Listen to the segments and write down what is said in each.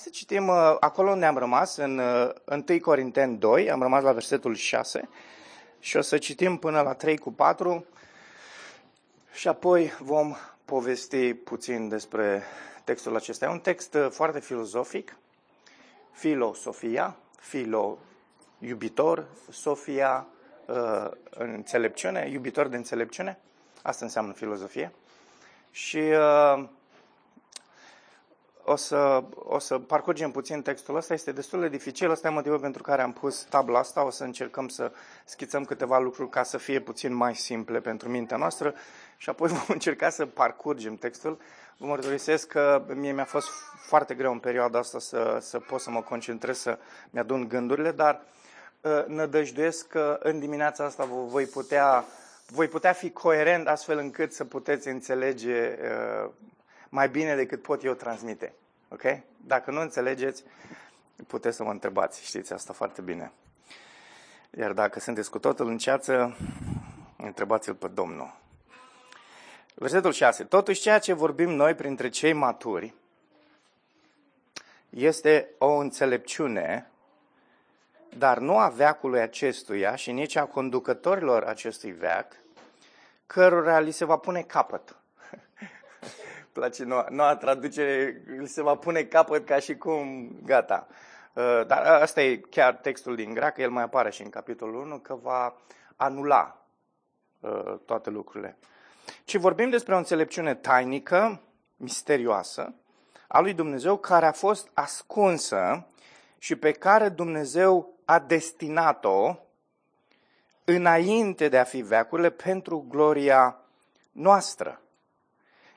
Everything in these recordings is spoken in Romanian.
să citim uh, acolo unde am rămas, în uh, 1 Corinteni 2, am rămas la versetul 6 și o să citim până la 3 cu 4 și apoi vom povesti puțin despre textul acesta. E un text uh, foarte filozofic, filosofia, filo, iubitor, sofia, uh, înțelepciune, iubitor de înțelepciune. Asta înseamnă filozofie. Și uh, o să, o să parcurgem puțin textul ăsta. Este destul de dificil. Ăsta e motivul pentru care am pus tabla asta. O să încercăm să schițăm câteva lucruri ca să fie puțin mai simple pentru mintea noastră și apoi vom încerca să parcurgem textul. Vă mărturisesc că mie mi-a fost foarte greu în perioada asta să, să pot să mă concentrez, să mi-adun gândurile, dar uh, nădăjduiesc că în dimineața asta voi putea, voi putea fi coerent astfel încât să puteți înțelege uh, mai bine decât pot eu transmite. Ok? Dacă nu înțelegeți, puteți să mă întrebați. Știți asta foarte bine. Iar dacă sunteți cu totul în ceață, întrebați-l pe Domnul. Versetul 6. Totuși ceea ce vorbim noi printre cei maturi este o înțelepciune, dar nu a veacului acestuia și nici a conducătorilor acestui veac, cărora li se va pune capăt. place noua, noua traducere, li se va pune capăt ca și cum gata. Uh, dar asta e chiar textul din greacă, el mai apare și în capitolul 1, că va anula uh, toate lucrurile. Ci vorbim despre o înțelepciune tainică, misterioasă, a lui Dumnezeu, care a fost ascunsă și pe care Dumnezeu a destinat-o înainte de a fi veacurile pentru gloria noastră.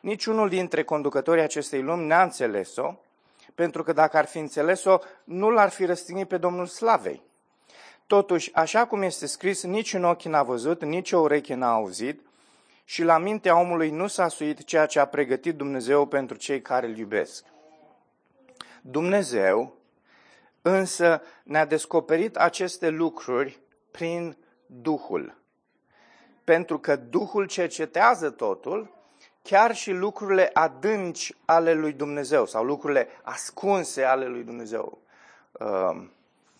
Niciunul dintre conducătorii acestei lumi n-a înțeles-o, pentru că dacă ar fi înțeles-o, nu l-ar fi răstignit pe Domnul Slavei. Totuși, așa cum este scris, nici un ochi n-a văzut, nici o ureche n-a auzit și la mintea omului nu s-a suit ceea ce a pregătit Dumnezeu pentru cei care îl iubesc. Dumnezeu însă ne-a descoperit aceste lucruri prin Duhul. Pentru că Duhul cercetează totul chiar și lucrurile adânci ale lui Dumnezeu sau lucrurile ascunse ale lui Dumnezeu. Um,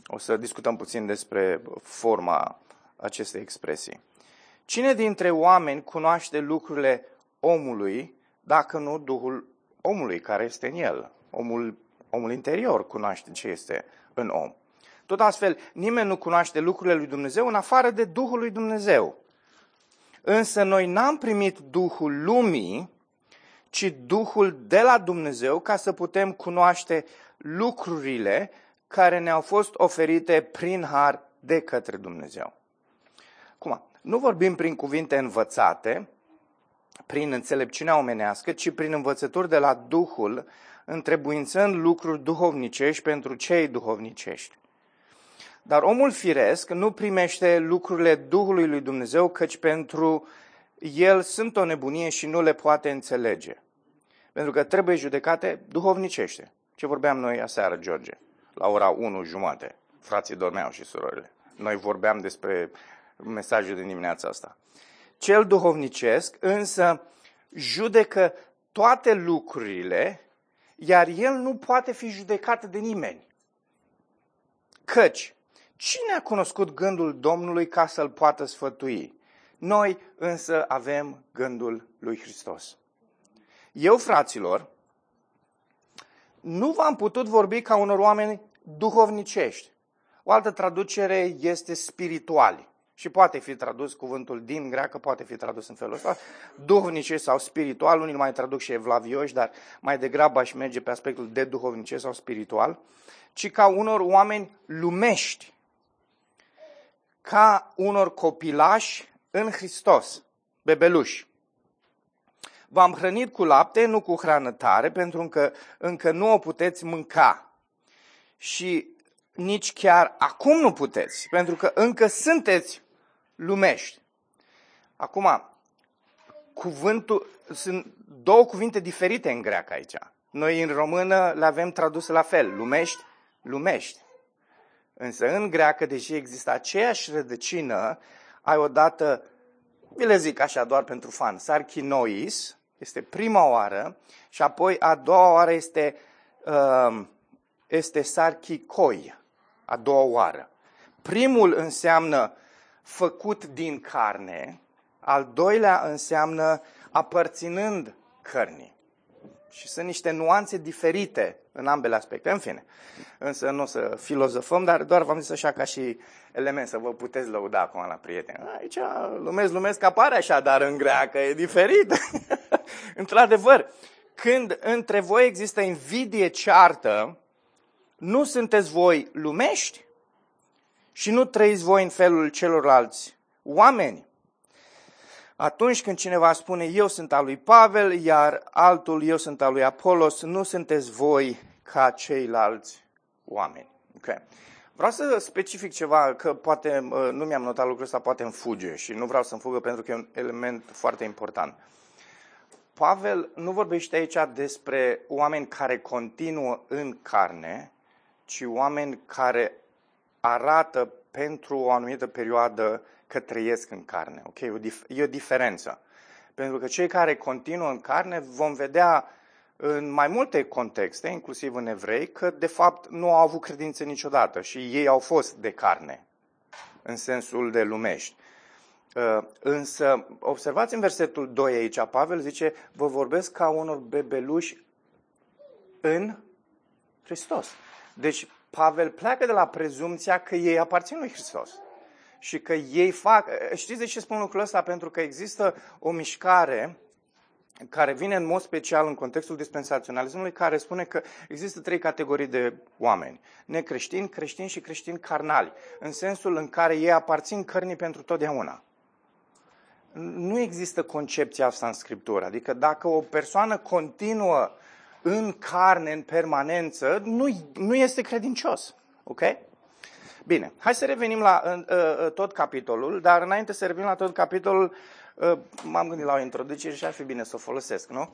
o să discutăm puțin despre forma acestei expresii. Cine dintre oameni cunoaște lucrurile omului dacă nu Duhul omului care este în el? Omul, omul interior cunoaște ce este în om. Tot astfel, nimeni nu cunoaște lucrurile lui Dumnezeu în afară de Duhul lui Dumnezeu. Însă noi n-am primit Duhul lumii, ci Duhul de la Dumnezeu ca să putem cunoaște lucrurile care ne-au fost oferite prin har de către Dumnezeu. Acum, nu vorbim prin cuvinte învățate, prin înțelepciunea omenească, ci prin învățături de la Duhul, întrebuințând lucruri duhovnicești pentru cei duhovnicești. Dar omul firesc nu primește lucrurile Duhului lui Dumnezeu, căci pentru el sunt o nebunie și nu le poate înțelege. Pentru că trebuie judecate duhovnicește. Ce vorbeam noi aseară, George? La ora 1 jumate. Frații dormeau și surorile. Noi vorbeam despre mesajul din dimineața asta. Cel duhovnicesc însă judecă toate lucrurile, iar el nu poate fi judecat de nimeni. Căci Cine a cunoscut gândul Domnului ca să-l poată sfătui? Noi însă avem gândul lui Hristos. Eu, fraților, nu v-am putut vorbi ca unor oameni duhovnicești. O altă traducere este spirituali. Și poate fi tradus cuvântul din greacă, poate fi tradus în felul ăsta, duhovnice sau spiritual, unii mai traduc și evlavioși, dar mai degrabă aș merge pe aspectul de duhovnice sau spiritual, ci ca unor oameni lumești, ca unor copilași în Hristos, bebeluși. V-am hrănit cu lapte, nu cu hrană tare, pentru că încă nu o puteți mânca. Și nici chiar acum nu puteți, pentru că încă sunteți lumești. Acum, cuvântul, sunt două cuvinte diferite în greacă aici. Noi în română le avem traduse la fel, lumești, lumești. Însă în greacă, deși există aceeași rădăcină, ai odată, vi le zic așa doar pentru fan, sarchinois, este prima oară, și apoi a doua oară este uh, este sarchicoi, a doua oară. Primul înseamnă făcut din carne, al doilea înseamnă aparținând cărnii. Și sunt niște nuanțe diferite în ambele aspecte. În fine, însă nu o să filozofăm, dar doar v-am zis așa ca și element să vă puteți lăuda acum la prieteni. Aici lumesc, lumesc apare așa, dar în greacă e diferit. Într-adevăr, când între voi există invidie, ceartă, nu sunteți voi lumești și nu trăiți voi în felul celorlalți oameni. Atunci când cineva spune eu sunt al lui Pavel, iar altul eu sunt al lui Apolos, nu sunteți voi ca ceilalți oameni. Okay. Vreau să specific ceva, că poate nu mi-am notat lucrul ăsta, poate îmi fuge și nu vreau să-mi fugă pentru că e un element foarte important. Pavel nu vorbește aici despre oameni care continuă în carne, ci oameni care arată pentru o anumită perioadă că trăiesc în carne. Ok? E o, dif- e o diferență. Pentru că cei care continuă în carne vom vedea în mai multe contexte, inclusiv în evrei, că de fapt nu au avut credință niciodată și ei au fost de carne, în sensul de lumești. Uh, însă, observați în versetul 2 aici, Pavel zice, vă vorbesc ca unor bebeluși în Hristos. Deci, Pavel pleacă de la prezumția că ei aparțin lui Hristos. Și că ei fac... Știți de ce spun lucrul ăsta? Pentru că există o mișcare care vine în mod special în contextul dispensaționalismului, care spune că există trei categorii de oameni. Necreștini, creștini și creștini carnali, în sensul în care ei aparțin cărnii pentru totdeauna. Nu există concepția asta în Scriptură. Adică dacă o persoană continuă în carne, în permanență, nu, nu este credincios. Ok? Bine, hai să revenim la uh, tot capitolul, dar înainte să revenim la tot capitolul, uh, m-am gândit la o introducere și ar fi bine să o folosesc, nu?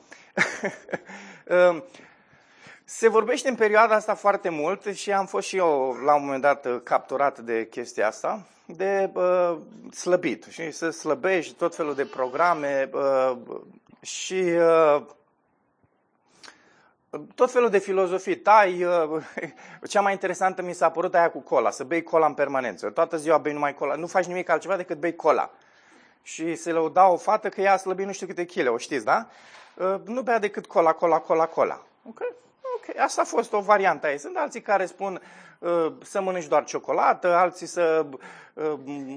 uh, se vorbește în perioada asta foarte mult și am fost și eu la un moment dat capturat de chestia asta, de uh, slăbit și să slăbești tot felul de programe uh, și uh, tot felul de filozofii. Tai, uh, cea mai interesantă mi s-a părut aia cu cola, să bei cola în permanență. Toată ziua bei numai cola. Nu faci nimic altceva decât bei cola. Și se lăuda o fată că ea a slăbit nu știu câte chile, o știți, da? Uh, nu bea decât cola, cola, cola, cola. Ok? Ok, asta a fost o variantă aici. Sunt alții care spun uh, să mănânci doar ciocolată, alții să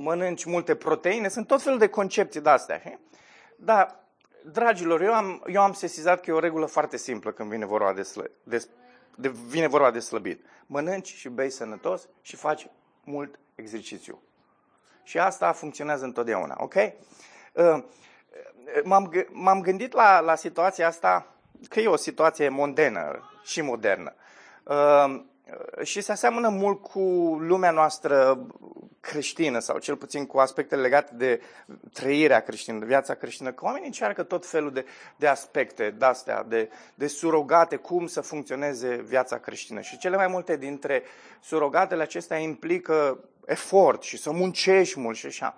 mănânci multe proteine. Sunt tot felul de concepții de astea. Dar dragilor, eu am, eu am sesizat că e o regulă foarte simplă când vine vorba de, slă, de, de, vine vorba de slăbit. Mănânci și bei sănătos și faci mult exercițiu. Și asta funcționează întotdeauna, ok? Uh, m-am, m-am gândit la, la situația asta, că e o situație mondenă și modernă. Uh, și se aseamănă mult cu lumea noastră creștină sau cel puțin cu aspectele legate de trăirea creștină, de viața creștină, că oamenii încearcă tot felul de, de aspecte, de astea, de, de surogate, cum să funcționeze viața creștină. Și cele mai multe dintre surogatele acestea implică efort și să muncești mult și așa.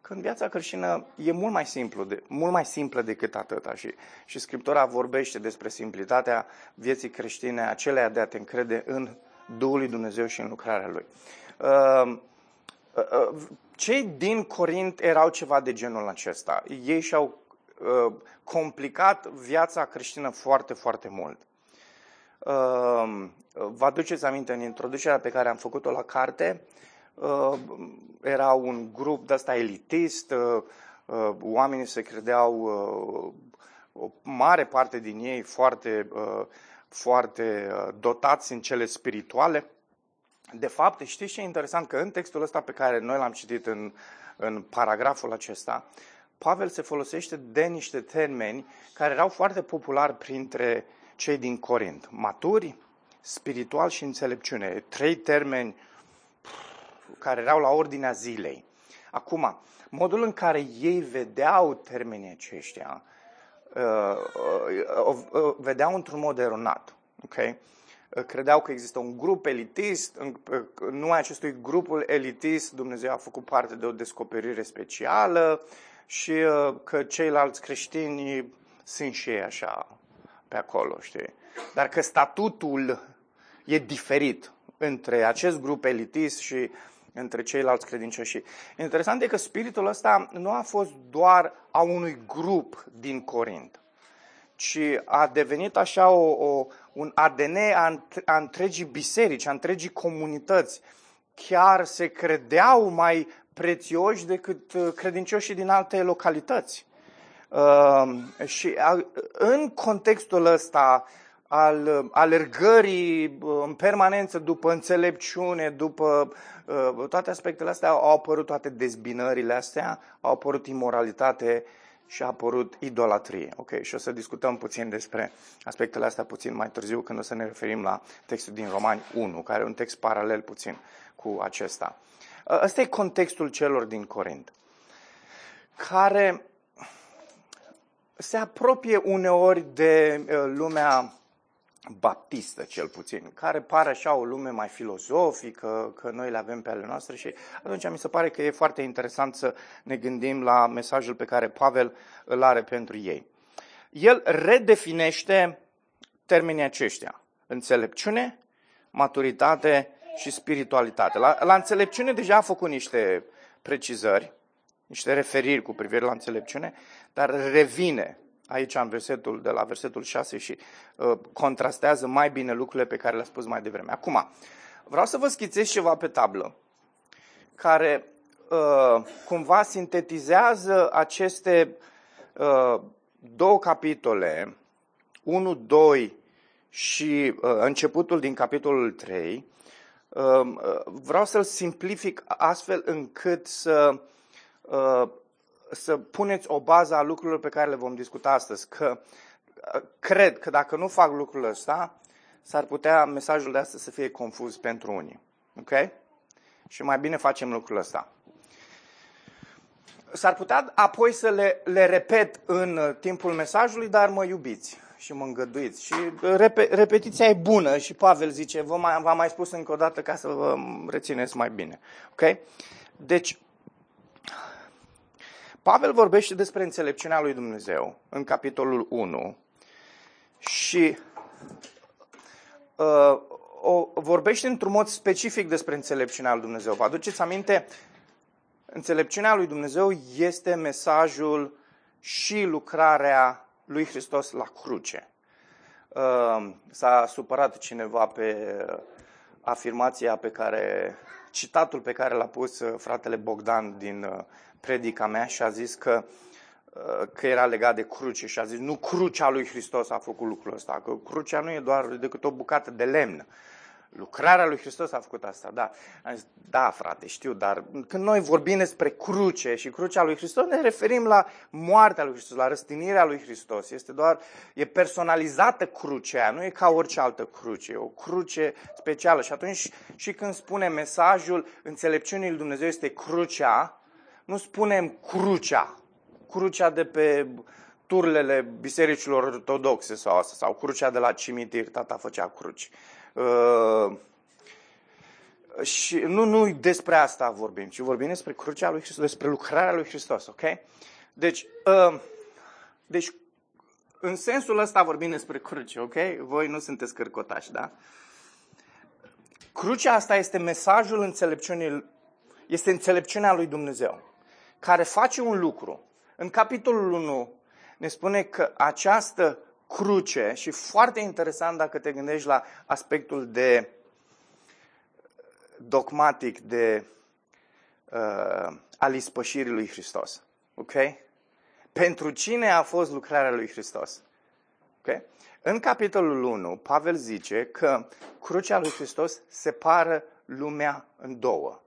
Când viața creștină e mult mai, simplu de, mult mai simplă decât atâta și, și Scriptura vorbește despre simplitatea vieții creștine, aceleia de a te încrede în Duhul lui Dumnezeu și în lucrarea Lui. Uh, uh, uh, cei din Corint erau ceva de genul acesta. Ei și-au complicat viața creștină foarte, foarte mult. Vă aduceți aminte în introducerea pe care am făcut-o la carte? Era un grup de ăsta elitist, oamenii se credeau, o mare parte din ei foarte foarte uh, dotați în cele spirituale. De fapt, știți ce e interesant? Că în textul ăsta pe care noi l-am citit în, în paragraful acesta, Pavel se folosește de niște termeni care erau foarte populari printre cei din Corint. Maturi, spiritual și înțelepciune. Trei termeni care erau la ordinea zilei. Acum, modul în care ei vedeau termenii aceștia uh, uh, vedeau într-un mod eronat. Okay? Credeau că există un grup elitist, în numai acestui grupul elitist Dumnezeu a făcut parte de o descoperire specială și că ceilalți creștini sunt și ei așa pe acolo, știi? Dar că statutul e diferit între acest grup elitist și între ceilalți credincioși. Interesant e că spiritul ăsta nu a fost doar a unui grup din Corint, ci a devenit așa o, o, un ADN a, a întregii biserici, a întregii comunități. Chiar se credeau mai prețioși decât uh, credincioșii din alte localități. Uh, și uh, în contextul ăsta al uh, alergării uh, în permanență după înțelepciune, după uh, toate aspectele astea, au apărut toate dezbinările astea, au apărut imoralitate și a apărut idolatrie. Ok, și o să discutăm puțin despre aspectele astea puțin mai târziu, când o să ne referim la textul din Romani 1, care e un text paralel puțin cu acesta. Ăsta e contextul celor din Corint, care se apropie uneori de lumea baptistă cel puțin, care pare așa o lume mai filozofică, că noi le avem pe ale noastre și atunci mi se pare că e foarte interesant să ne gândim la mesajul pe care Pavel îl are pentru ei. El redefinește termenii aceștia, înțelepciune, maturitate și spiritualitate. La, la înțelepciune deja a făcut niște precizări, niște referiri cu privire la înțelepciune, dar revine aici în versetul, de la versetul 6 și uh, contrastează mai bine lucrurile pe care le-a spus mai devreme. Acum, vreau să vă schițez ceva pe tablă care uh, cumva sintetizează aceste uh, două capitole, 1, 2 și uh, începutul din capitolul 3. Uh, uh, vreau să-l simplific astfel încât să uh, să puneți o bază a lucrurilor pe care le vom discuta astăzi. Că cred că dacă nu fac lucrul ăsta, s-ar putea mesajul de astăzi să fie confuz pentru unii. Ok? Și mai bine facem lucrul ăsta. S-ar putea apoi să le, le repet în timpul mesajului, dar mă iubiți și mă îngăduiți. Și rep- repetiția e bună și Pavel zice, vă mai, v-am mai spus încă o dată ca să vă rețineți mai bine. Ok? Deci, Pavel vorbește despre înțelepciunea lui Dumnezeu în capitolul 1 și uh, o, vorbește într-un mod specific despre înțelepciunea lui Dumnezeu. Vă aduceți aminte? Înțelepciunea lui Dumnezeu este mesajul și lucrarea lui Hristos la cruce. Uh, s-a supărat cineva pe afirmația pe care, citatul pe care l-a pus uh, fratele Bogdan din uh, predica mea și a zis că, uh, că era legat de cruce și a zis nu crucea lui Hristos a făcut lucrul ăsta, că crucea nu e doar decât o bucată de lemn. Lucrarea lui Hristos a făcut asta, da. Am zis, da, frate, știu, dar când noi vorbim despre cruce și crucea lui Hristos, ne referim la moartea lui Hristos, la răstinirea lui Hristos. Este doar, e personalizată crucea, nu e ca orice altă cruce, e o cruce specială. Și atunci, și când spune mesajul înțelepciunii lui Dumnezeu este crucea, nu spunem crucea, crucea de pe turlele bisericilor ortodoxe sau asta, sau crucea de la cimitir, tata făcea cruci. Uh, și nu, nu despre asta vorbim, ci vorbim despre crucea lui Hristos, despre lucrarea lui Hristos, ok? Deci, uh, deci în sensul ăsta vorbim despre cruce, ok? Voi nu sunteți cărcotași, da? Crucea asta este mesajul înțelepciunii, este înțelepciunea lui Dumnezeu care face un lucru. În capitolul 1 ne spune că această cruce, și foarte interesant dacă te gândești la aspectul de dogmatic de uh, al ispășirii lui Hristos. Ok? Pentru cine a fost lucrarea lui Hristos? Ok? În capitolul 1, Pavel zice că crucea lui Hristos separă lumea în două.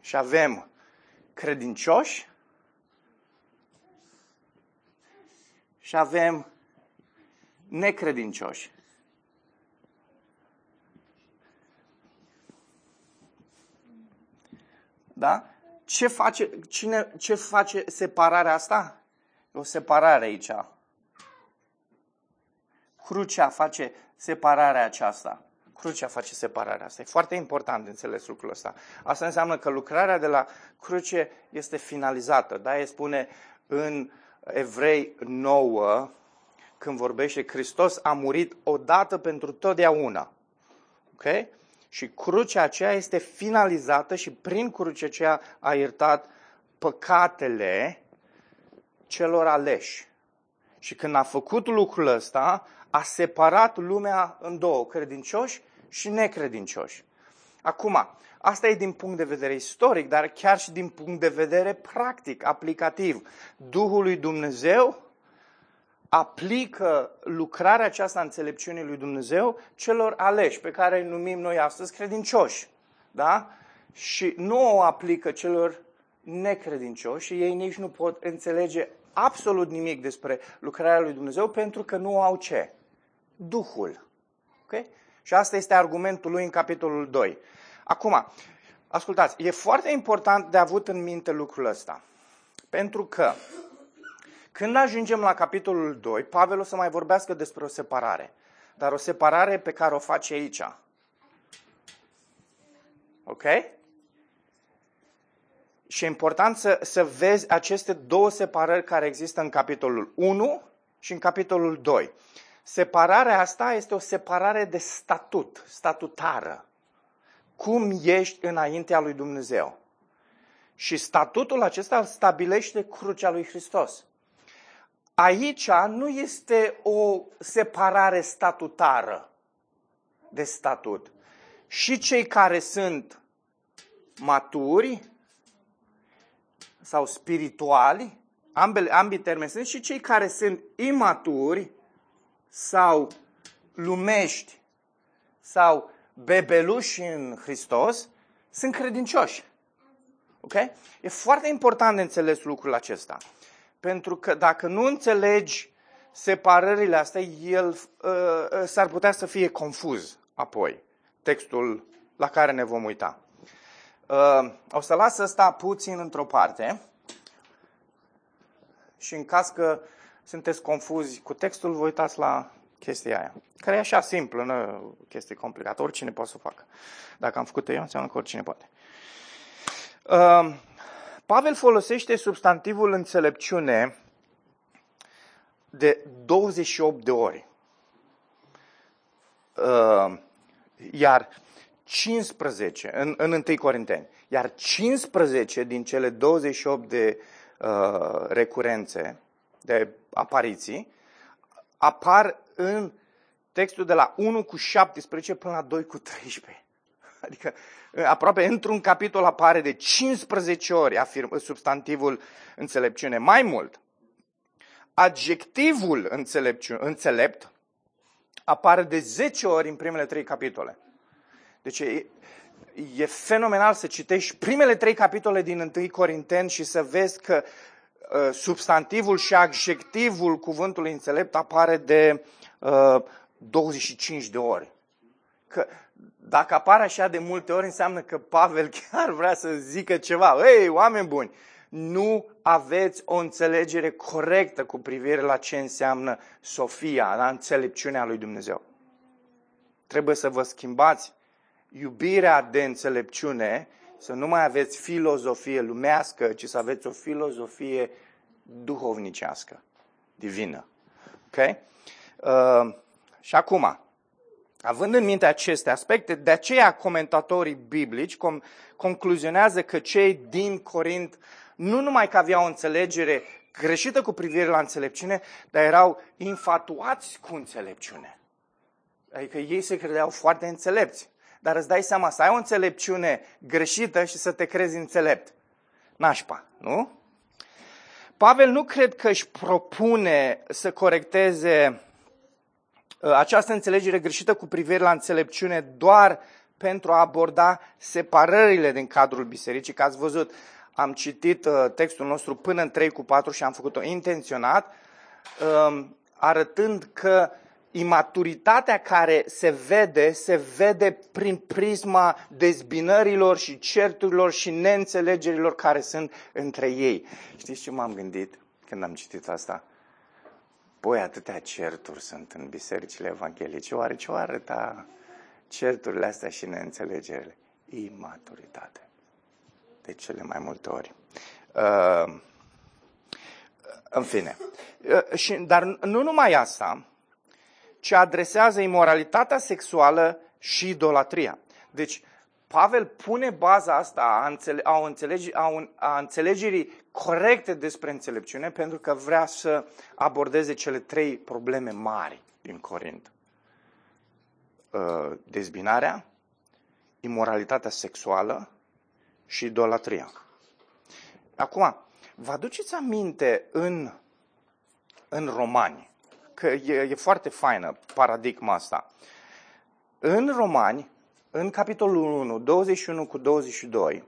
Și avem credincioși și avem necredincioși. Da? Ce face, cine, ce face separarea asta? O separare aici. Crucea face separarea aceasta. Crucea face separarea asta. E foarte important de înțeles lucrul ăsta. Asta înseamnă că lucrarea de la cruce este finalizată. Da? E spune în Evrei 9 când vorbește Hristos a murit odată pentru totdeauna. Ok? Și crucea aceea este finalizată și prin crucea aceea a iertat păcatele celor aleși. Și când a făcut lucrul ăsta, a separat lumea în două, credincioși și necredincioși. Acum, asta e din punct de vedere istoric, dar chiar și din punct de vedere practic, aplicativ. Duhul lui Dumnezeu aplică lucrarea aceasta a înțelepciunii lui Dumnezeu celor aleși, pe care îi numim noi astăzi credincioși. Da? Și nu o aplică celor necredincioși și ei nici nu pot înțelege absolut nimic despre lucrarea lui Dumnezeu pentru că nu au ce? Duhul. Okay? Și asta este argumentul lui în capitolul 2. Acum, ascultați, e foarte important de avut în minte lucrul ăsta. Pentru că când ajungem la capitolul 2, Pavel o să mai vorbească despre o separare. Dar o separare pe care o face aici. Ok? Și e important să, să vezi aceste două separări care există în capitolul 1 și în capitolul 2. Separarea asta este o separare de statut, statutară. Cum ești înaintea lui Dumnezeu. Și statutul acesta îl stabilește crucea lui Hristos. Aici nu este o separare statutară de statut. Și cei care sunt maturi sau spirituali, ambele, ambii termeni sunt, și cei care sunt imaturi sau lumești sau bebeluși în Hristos, sunt credincioși. Ok? E foarte important de înțeles lucrul acesta. Pentru că dacă nu înțelegi separările astea, el uh, uh, s-ar putea să fie confuz apoi textul la care ne vom uita. Uh, o să las asta puțin într-o parte și în caz că sunteți confuzi cu textul, vă uitați la chestia aia, care e așa simplă, nu o chestie complicată, oricine poate să o facă. Dacă am făcut eu, înseamnă că oricine poate. Uh, Pavel folosește substantivul înțelepciune de 28 de ori. Uh, iar 15 în, în 1 Corinteni, iar 15 din cele 28 de uh, recurențe, de apariții, apar în textul de la 1 cu 17 până la 2 cu 13. Adică aproape într-un capitol apare de 15 ori afirm, substantivul înțelepciune. Mai mult, adjectivul înțelept apare de 10 ori în primele trei capitole. Deci e, e fenomenal să citești primele trei capitole din 1 Corinteni și să vezi că uh, substantivul și adjectivul cuvântului înțelept apare de uh, 25 de ori. Că dacă apare așa de multe ori, înseamnă că Pavel chiar vrea să zică ceva. Ei, oameni buni, nu aveți o înțelegere corectă cu privire la ce înseamnă Sofia, la înțelepciunea lui Dumnezeu. Trebuie să vă schimbați iubirea de înțelepciune, să nu mai aveți filozofie lumească, ci să aveți o filozofie duhovnicească, divină. Ok? Uh, și acum, Având în minte aceste aspecte, de aceea comentatorii biblici com- concluzionează că cei din Corint nu numai că aveau o înțelegere greșită cu privire la înțelepciune, dar erau infatuați cu înțelepciune. Adică ei se credeau foarte înțelepți. Dar îți dai seama să ai o înțelepciune greșită și să te crezi înțelept. Nașpa, nu? Pavel nu cred că își propune să corecteze Uh, această înțelegere greșită cu privire la înțelepciune doar pentru a aborda separările din cadrul bisericii, că ați văzut, am citit uh, textul nostru până în 3 cu 4 și am făcut-o intenționat, um, arătând că imaturitatea care se vede, se vede prin prisma dezbinărilor și certurilor și neînțelegerilor care sunt între ei. Știți ce m-am gândit când am citit asta? Păi atâtea certuri sunt în bisericile evanghelice, oare ce o arăta certurile astea și neînțelegerile? Imaturitate. De cele mai multe ori. Uh, în fine, Uh, și, dar nu numai asta, ci adresează imoralitatea sexuală și idolatria. Deci, Pavel pune baza asta a, înțele- a, înțelege- a, un, a înțelegerii corecte despre înțelepciune pentru că vrea să abordeze cele trei probleme mari din Corint. Uh, dezbinarea, imoralitatea sexuală și idolatria. Acum, vă aduceți aminte în, în Romani, că e, e foarte faină paradigma asta. În Romani, în capitolul 1, 21 cu 22,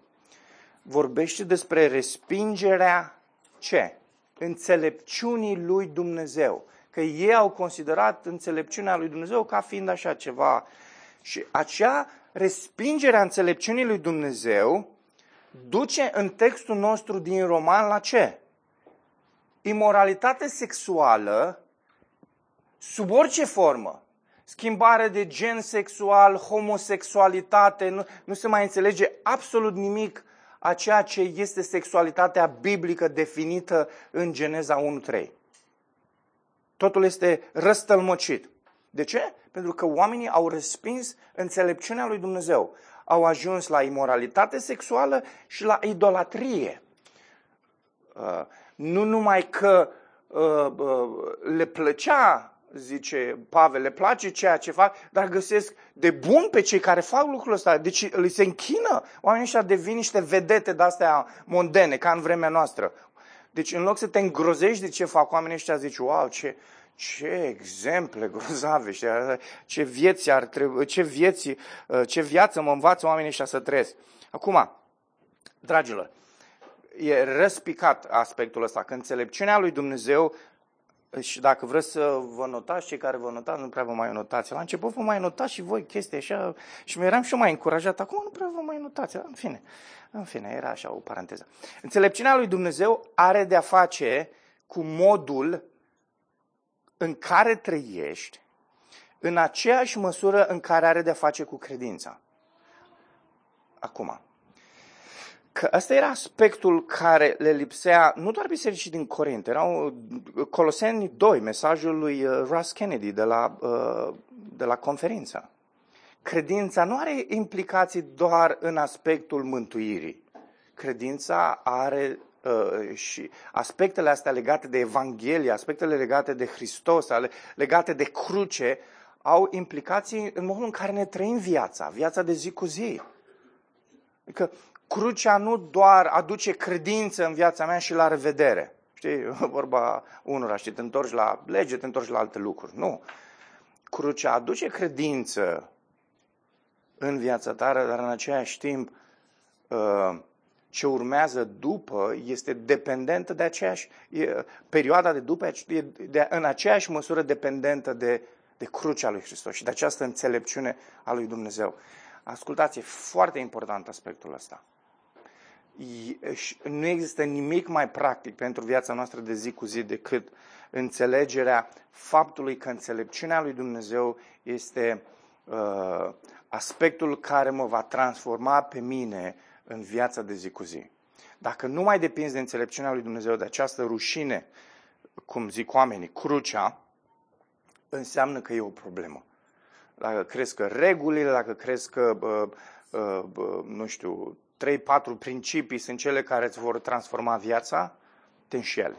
vorbește despre respingerea ce? Înțelepciunii lui Dumnezeu. Că ei au considerat înțelepciunea lui Dumnezeu ca fiind așa ceva. Și acea respingere a înțelepciunii lui Dumnezeu duce în textul nostru din Roman la ce? Imoralitate sexuală sub orice formă. Schimbare de gen sexual, homosexualitate, nu, nu se mai înțelege absolut nimic a ceea ce este sexualitatea biblică definită în Geneza 1.3. Totul este răstălmăcit. De ce? Pentru că oamenii au respins înțelepciunea lui Dumnezeu. Au ajuns la imoralitate sexuală și la idolatrie. Uh, nu numai că uh, uh, le plăcea zice Pavel, le place ceea ce fac, dar găsesc de bun pe cei care fac lucrul ăsta. Deci li se închină. Oamenii ăștia devin niște vedete de-astea mondene, ca în vremea noastră. Deci în loc să te îngrozești de ce fac oamenii ăștia, zici, wow, ce, ce exemple grozave, ce vieți ar trebui, ce vieți, ce viață mă învață oamenii ăștia să trăiesc. Acum, dragilor, e răspicat aspectul ăsta, că înțelepciunea lui Dumnezeu și dacă vreți să vă notați, cei care vă notați, nu prea vă mai notați. La început vă mai notați și voi chestii așa și mi eram și eu mai încurajat. Acum nu prea vă mai notați. În fine, în fine, era așa o paranteză. Înțelepciunea lui Dumnezeu are de-a face cu modul în care trăiești, în aceeași măsură în care are de-a face cu credința. Acum, că ăsta era aspectul care le lipsea nu doar bisericii din Corint, erau Coloseni 2, mesajul lui uh, Russ Kennedy de la, uh, de la conferință. Credința nu are implicații doar în aspectul mântuirii. Credința are uh, și aspectele astea legate de Evanghelie, aspectele legate de Hristos, legate de cruce, au implicații în modul în care ne trăim viața, viața de zi cu zi. Adică crucea nu doar aduce credință în viața mea și la revedere. Știi, vorba unora, știi, te întorci la lege, te întorci la alte lucruri. Nu. Crucea aduce credință în viața ta, dar în același timp uh, ce urmează după este dependentă de aceeași, perioada de după e de, în aceeași măsură dependentă de, de crucea lui Hristos și de această înțelepciune a lui Dumnezeu. Ascultați, e foarte important aspectul ăsta nu există nimic mai practic pentru viața noastră de zi cu zi decât înțelegerea faptului că înțelepciunea lui Dumnezeu este uh, aspectul care mă va transforma pe mine în viața de zi cu zi. Dacă nu mai depinzi de înțelepciunea lui Dumnezeu, de această rușine, cum zic oamenii, crucea, înseamnă că e o problemă. Dacă crezi că regulile, dacă crezi că, uh, uh, nu știu, 3-4 principii sunt cele care îți vor transforma viața, te înșeli.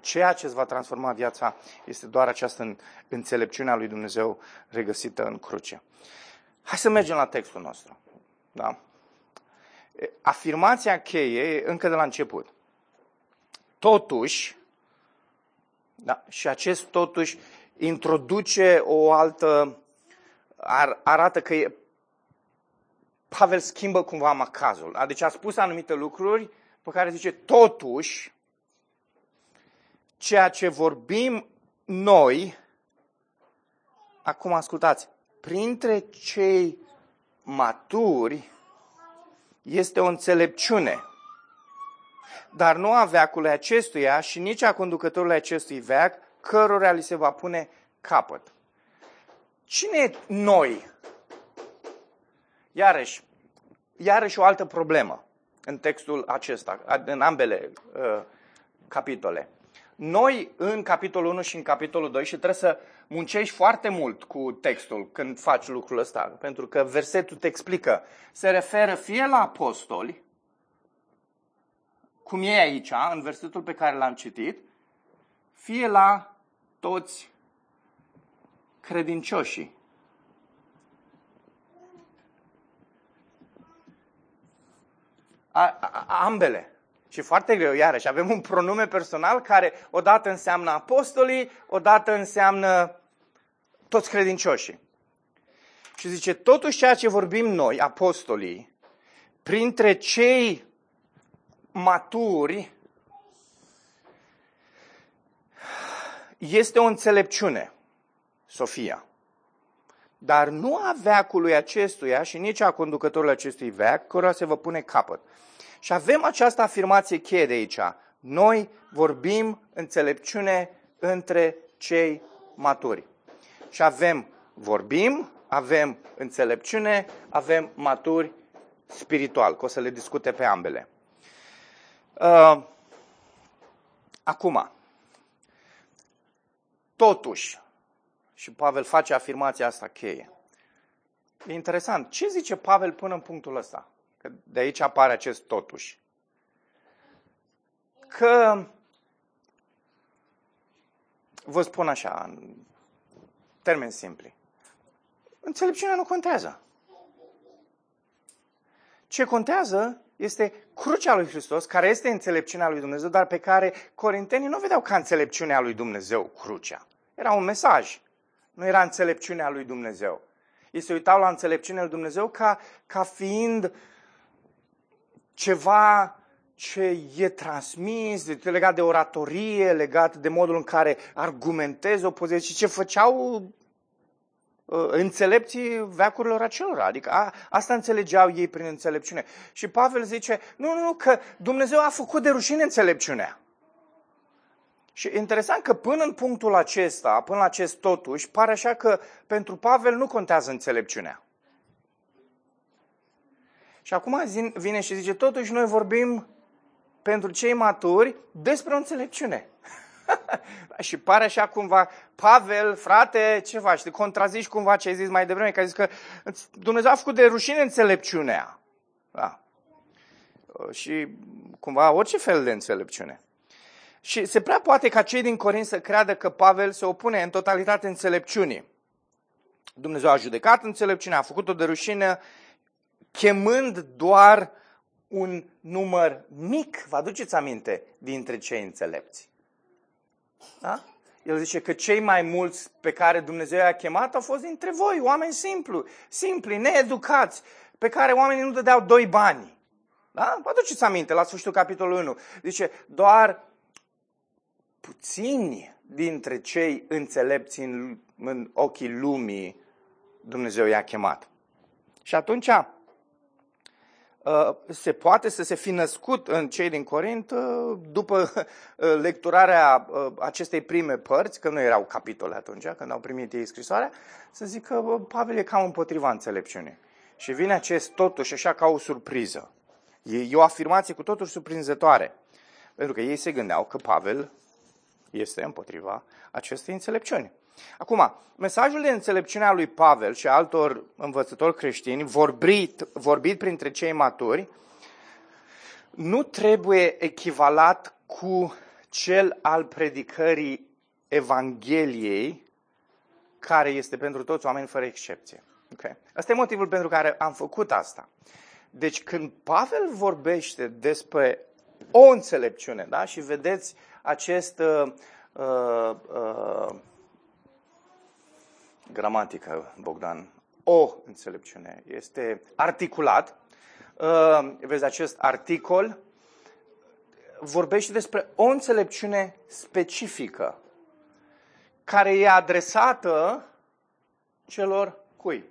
Ceea ce îți va transforma viața este doar această înțelepciune a lui Dumnezeu regăsită în cruce. Hai să mergem la textul nostru. Da? Afirmația cheie încă de la început. Totuși, da, și acest totuși introduce o altă, ar, arată că e Pavel schimbă cumva macazul. Deci a spus anumite lucruri pe care zice, totuși, ceea ce vorbim noi, acum ascultați, printre cei maturi este o înțelepciune, dar nu a veacului acestuia și nici a conducătorului acestui veac, cărora li se va pune capăt. Cine e noi? Iarăși, iarăși o altă problemă în textul acesta, în ambele uh, capitole. noi în capitolul 1 și în capitolul 2 și trebuie să muncești foarte mult cu textul când faci lucrul ăsta, pentru că versetul te explică. Se referă fie la apostoli, cum e aici, în versetul pe care l-am citit, fie la toți credincioșii. A, a, ambele. Și foarte greu, iarăși, avem un pronume personal care odată înseamnă apostolii, odată înseamnă toți credincioșii. Și zice, totuși ceea ce vorbim noi, apostolii, printre cei maturi, este o înțelepciune, Sofia. Dar nu a veacului acestuia și nici a conducătorului acestui veac, cărora se vă pune capăt. Și avem această afirmație cheie de aici. Noi vorbim înțelepciune între cei maturi. Și avem, vorbim, avem înțelepciune, avem maturi spiritual, că o să le discute pe ambele. Uh, acum, totuși, și Pavel face afirmația asta cheie. E interesant. Ce zice Pavel până în punctul ăsta? Că de aici apare acest totuși. Că, vă spun așa, în termeni simpli, înțelepciunea nu contează. Ce contează este crucea lui Hristos, care este înțelepciunea lui Dumnezeu, dar pe care corintenii nu vedeau ca înțelepciunea lui Dumnezeu crucea. Era un mesaj, nu era înțelepciunea lui Dumnezeu. Ei se uitau la înțelepciunea lui Dumnezeu ca, ca fiind ceva ce e transmis, legat de oratorie, legat de modul în care argumentezi o poziție, ce făceau uh, înțelepții veacurilor acelora. Adică a, asta înțelegeau ei prin înțelepciune. Și Pavel zice, nu, nu, nu, că Dumnezeu a făcut de rușine înțelepciunea. Și e interesant că până în punctul acesta, până la acest totuși, pare așa că pentru Pavel nu contează înțelepciunea. Și acum vine și zice, totuși noi vorbim pentru cei maturi despre o înțelepciune. și pare așa cumva, Pavel, frate, ce faci? Te contrazici cumva ce ai zis mai devreme, că ai zis că Dumnezeu a făcut de rușine înțelepciunea. Da. Și cumva orice fel de înțelepciune. Și se prea poate ca cei din Corint să creadă că Pavel se opune în totalitate înțelepciunii. Dumnezeu a judecat înțelepciunea, a făcut-o de rușine, chemând doar un număr mic, vă aduceți aminte, dintre cei înțelepți. Da? El zice că cei mai mulți pe care Dumnezeu i-a chemat au fost dintre voi, oameni simplu, simpli, needucați, pe care oamenii nu dădeau doi bani. Da? Vă aduceți aminte, la sfârșitul capitolului 1. Zice, doar puțini dintre cei înțelepți în, în ochii lumii Dumnezeu i-a chemat. Și atunci uh, se poate să se fi născut în cei din Corint uh, după uh, lecturarea acestei prime părți, că nu erau capitole atunci, când au primit ei scrisoarea, să zică Pavel e cam împotriva înțelepciunii. Și vine acest totuși așa ca o surpriză. E o afirmație cu totul surprinzătoare. Pentru că ei se gândeau că Pavel este împotriva acestei înțelepciuni. Acum, mesajul de înțelepciune a lui Pavel și altor învățători creștini, vorbit, vorbit printre cei maturi, nu trebuie echivalat cu cel al predicării Evangheliei, care este pentru toți oameni fără excepție. Okay? Asta e motivul pentru care am făcut asta. Deci când Pavel vorbește despre o înțelepciune, da? și vedeți acest uh, uh, uh, gramatică, Bogdan, o înțelepciune. Este articulat. Uh, vezi, acest articol vorbește despre o înțelepciune specifică care e adresată celor cui?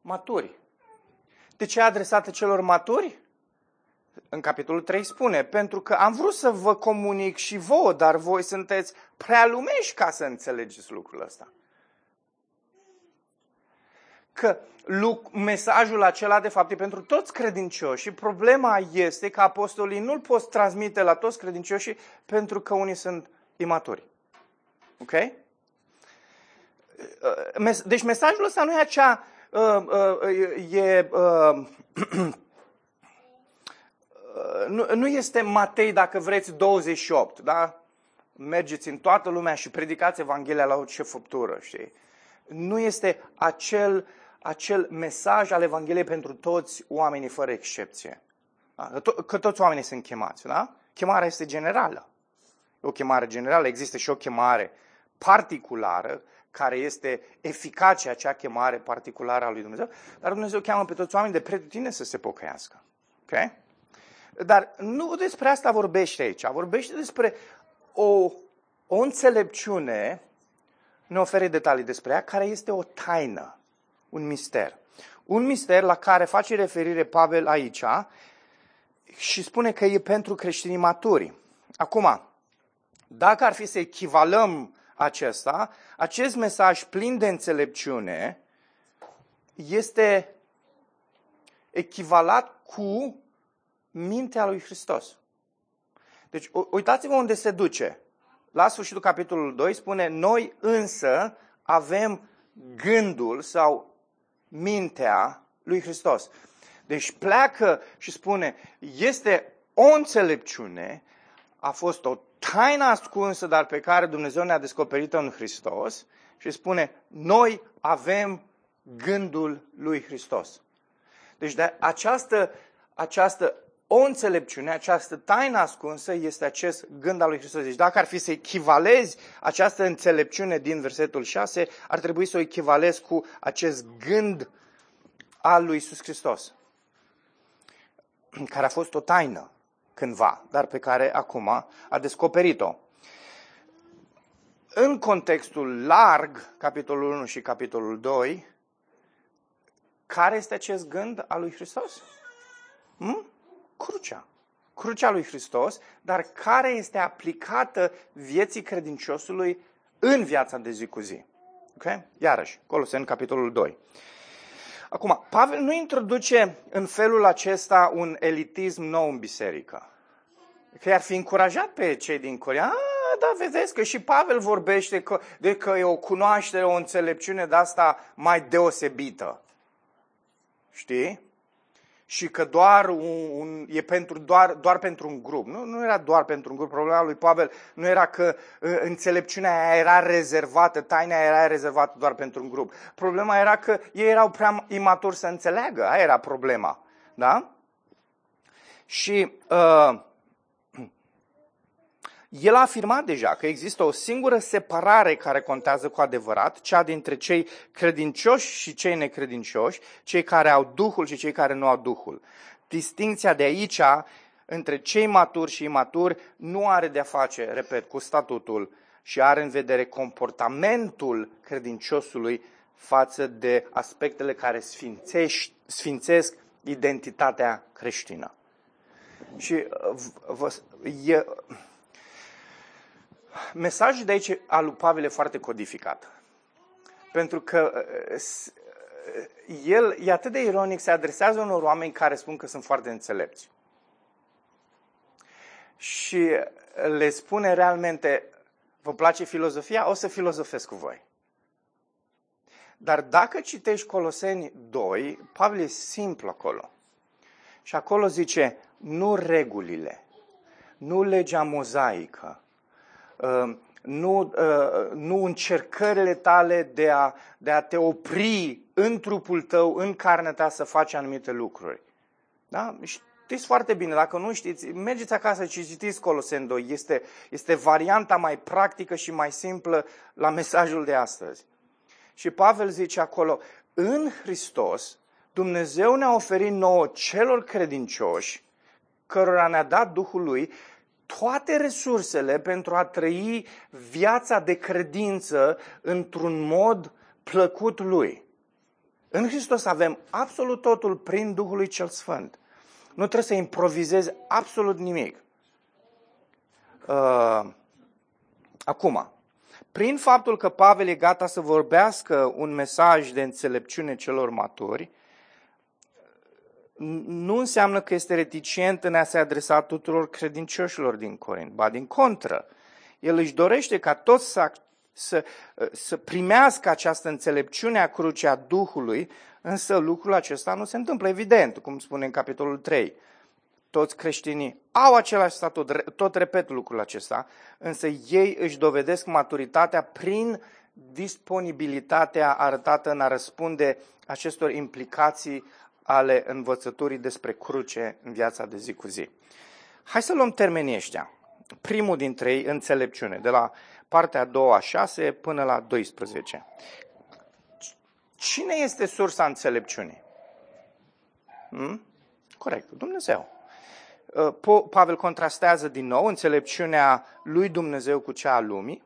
Maturi. De ce e adresată celor maturi? În capitolul 3 spune, pentru că am vrut să vă comunic și vouă, dar voi sunteți prea lumești ca să înțelegeți lucrul ăsta. că mesajul acela de fapt e pentru toți credincioși și problema este că apostolii nu-l pot transmite la toți credincioșii pentru că unii sunt imaturi. Ok? Deci mesajul ăsta nu e acea uh, uh, e, uh, nu, nu este Matei, dacă vreți, 28, da? Mergeți în toată lumea și predicați Evanghelia la orice făptură, știi? Nu este acel, acel mesaj al Evangheliei pentru toți oamenii, fără excepție. Da? Că, to- că toți oamenii sunt chemați, da? Chemarea este generală. E o chemare generală, există și o chemare particulară, care este eficace acea chemare particulară a lui Dumnezeu, dar Dumnezeu cheamă pe toți oamenii de pretutine să se pocăiască. Okay? Dar nu despre asta vorbește aici. Vorbește despre o, o înțelepciune, ne oferă detalii despre ea, care este o taină, un mister. Un mister la care face referire Pavel aici și spune că e pentru creștinii maturi. Acum, dacă ar fi să echivalăm acesta, acest mesaj plin de înțelepciune este echivalat cu mintea lui Hristos. Deci uitați-vă unde se duce. La sfârșitul capitolului 2 spune, noi însă avem gândul sau mintea lui Hristos. Deci pleacă și spune, este o înțelepciune, a fost o taină ascunsă, dar pe care Dumnezeu ne-a descoperit-o în Hristos și spune, noi avem gândul lui Hristos. Deci de această, această o înțelepciune, această taină ascunsă este acest gând al lui Hristos. Deci dacă ar fi să echivalezi această înțelepciune din versetul 6, ar trebui să o echivalezi cu acest gând al lui Isus Hristos, care a fost o taină cândva, dar pe care acum a descoperit-o. În contextul larg, capitolul 1 și capitolul 2, care este acest gând al lui Hristos? Hmm? Crucea. Crucea lui Hristos, dar care este aplicată vieții credinciosului în viața de zi cu zi. Ok? Iarăși, în capitolul 2. Acum, Pavel nu introduce în felul acesta un elitism nou în biserică. Că i-ar fi încurajat pe cei din Corea. Ah, da, vedeți că și Pavel vorbește că, de că e o cunoaștere, o înțelepciune de asta mai deosebită. Știi? Și că doar un, un, e pentru, doar, doar pentru un grup. Nu, nu era doar pentru un grup. Problema lui Pavel nu era că uh, înțelepciunea aia era rezervată, taina era rezervată doar pentru un grup. Problema era că ei erau prea imaturi să înțeleagă. Aia era problema. Da? Și uh, el a afirmat deja că există o singură separare care contează cu adevărat, cea dintre cei credincioși și cei necredincioși, cei care au Duhul și cei care nu au Duhul. Distinția de aici între cei maturi și imaturi nu are de-a face, repet, cu statutul și are în vedere comportamentul credinciosului față de aspectele care sfințesc identitatea creștină. Și uh, vă, e, Mesajul de aici al lui Pavel e foarte codificat. Pentru că uh, uh, el e atât de ironic, se adresează unor oameni care spun că sunt foarte înțelepți. Și le spune realmente, vă place filozofia? O să filozofesc cu voi. Dar dacă citești Coloseni 2, Pavel e simplu acolo. Și acolo zice, nu regulile, nu legea mozaică, Ehm, nu, ehm, nu încercările tale de a, de a te opri în trupul tău, în carnea ta, să faci anumite lucruri. Da? Știți foarte bine, dacă nu știți, mergeți acasă și citiți Coloseni 2. Este, este varianta mai practică și mai simplă la mesajul de astăzi. Și Pavel zice acolo, în Hristos, Dumnezeu ne-a oferit nouă celor credincioși, cărora ne-a dat Duhul Lui, toate resursele pentru a trăi viața de credință într-un mod plăcut lui. În Hristos avem absolut totul prin Duhul lui cel Sfânt. Nu trebuie să improvizezi absolut nimic. Uh, acum, prin faptul că Pavel e gata să vorbească un mesaj de înțelepciune celor maturi, nu înseamnă că este reticent în a se adresa tuturor credincioșilor din Corint, ba din contră. El își dorește ca toți să, să, să primească această înțelepciune a crucii a Duhului, însă lucrul acesta nu se întâmplă, evident, cum spune în capitolul 3. Toți creștinii au același statut, tot repet lucrul acesta, însă ei își dovedesc maturitatea prin disponibilitatea arătată în a răspunde acestor implicații ale învățăturii despre cruce în viața de zi cu zi. Hai să luăm termenii ăștia. Primul dintre ei, înțelepciune, de la partea a doua, 6 până la 12. Cine este sursa înțelepciunii? Hmm? Corect, Dumnezeu. Uh, Pavel contrastează din nou înțelepciunea lui Dumnezeu cu cea a lumii.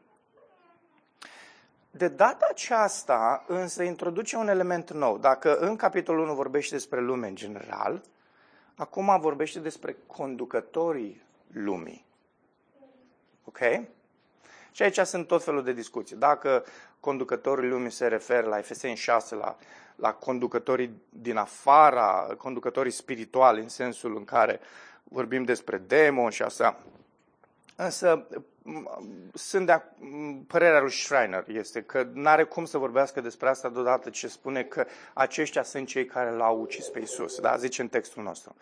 De data aceasta, însă, introduce un element nou. Dacă în capitolul 1 vorbește despre lume în general, acum vorbește despre conducătorii lumii. Ok? Și aici sunt tot felul de discuții. Dacă conducătorii lumii se referă la Efeseni 6, la, la conducătorii din afara, conducătorii spirituali, în sensul în care vorbim despre demoni și asta. Însă sunt de părerea lui Schreiner este că nu are cum să vorbească despre asta deodată ce spune că aceștia sunt cei care l-au ucis pe Isus. Da? Zice în textul nostru.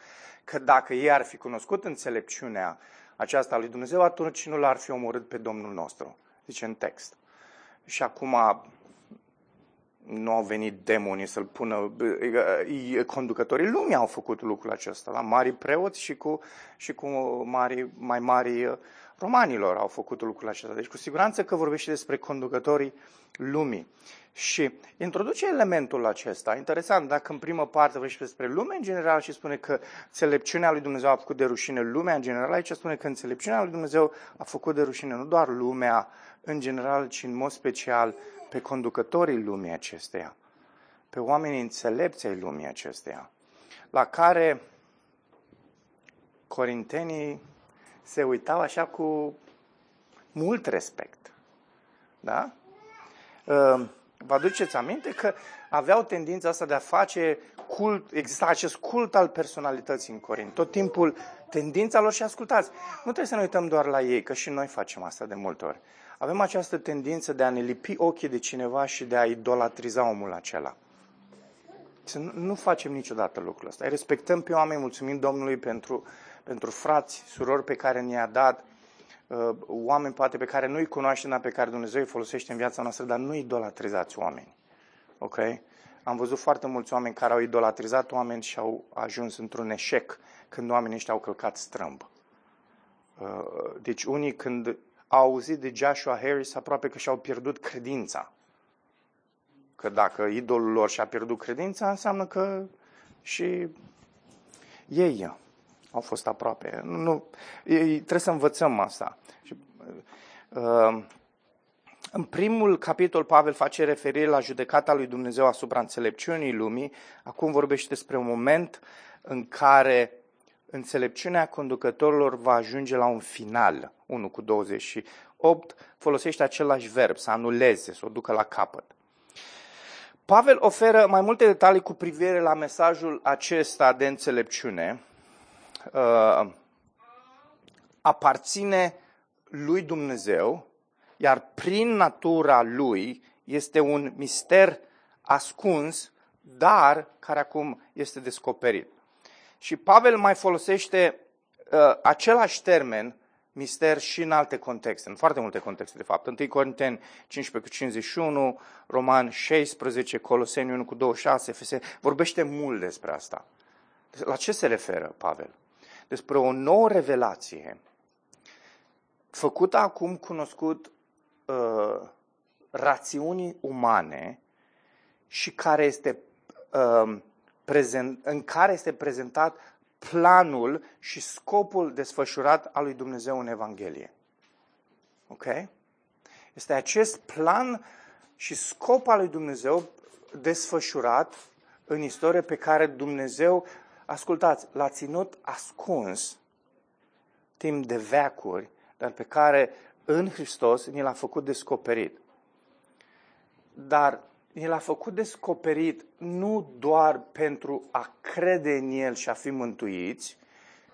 Că dacă ei ar fi cunoscut înțelepciunea aceasta a lui Dumnezeu, atunci nu l-ar fi omorât pe Domnul nostru. Zice în text. Și acum nu au venit demonii să-l pună, conducătorii lumii au făcut lucrul acesta, la mari preoți și cu, și cu mari, mai mari romanilor au făcut lucrul acesta. Deci cu siguranță că vorbește despre conducătorii lumii. Și introduce elementul acesta, interesant, dacă în primă parte vorbește despre lume în general și spune că înțelepciunea lui Dumnezeu a făcut de rușine lumea în general, aici spune că înțelepciunea lui Dumnezeu a făcut de rușine nu doar lumea în general, ci în mod special pe conducătorii lumii acesteia, pe oamenii înțelepți ai lumii acesteia, la care corintenii se uitau așa cu mult respect. Da? Ehm, vă aduceți aminte că aveau tendința asta de a face cult, exista acest cult al personalității în Corint. Tot timpul tendința lor și ascultați. Nu trebuie să ne uităm doar la ei, că și noi facem asta de multe ori. Avem această tendință de a ne lipi ochii de cineva și de a idolatriza omul acela. Să nu, nu facem niciodată lucrul ăsta. Respectăm pe oameni, mulțumim Domnului pentru, pentru frați, surori pe care ne-a dat, uh, oameni poate pe care nu-i cunoaștem, dar pe care Dumnezeu îi folosește în viața noastră, dar nu idolatrizați oameni. Ok? Am văzut foarte mulți oameni care au idolatrizat oameni și au ajuns într-un eșec când oamenii ăștia au călcat strâmb. Uh, deci unii când au auzit de Joshua Harris aproape că și-au pierdut credința. Că dacă idolul lor și-a pierdut credința, înseamnă că și ei au fost aproape. Nu, trebuie să învățăm asta. Și, uh, în primul capitol, Pavel face referire la judecata lui Dumnezeu asupra înțelepciunii lumii. Acum vorbește despre un moment în care înțelepciunea conducătorilor va ajunge la un final. 1 cu 28 folosește același verb, să anuleze, să o ducă la capăt. Pavel oferă mai multe detalii cu privire la mesajul acesta de înțelepciune. Uh, aparține lui Dumnezeu, iar prin natura lui este un mister ascuns, dar care acum este descoperit. Și Pavel mai folosește uh, același termen, mister, și în alte contexte, în foarte multe contexte, de fapt. 1 Corinteni 15 cu 51, Roman 16, Coloseni 1 cu 26, Efeseni, vorbește mult despre asta. La ce se referă Pavel? Despre o nouă revelație făcută acum cunoscut uh, rațiunii umane și care este uh, prezent, în care este prezentat planul și scopul desfășurat al lui Dumnezeu în Evanghelie. Ok? Este acest plan și scop al lui Dumnezeu desfășurat în istorie pe care Dumnezeu, ascultați, l-a ținut ascuns timp de veacuri, dar pe care în Hristos ni l-a făcut descoperit. Dar ni l-a făcut descoperit nu doar pentru a crede în El și a fi mântuiți,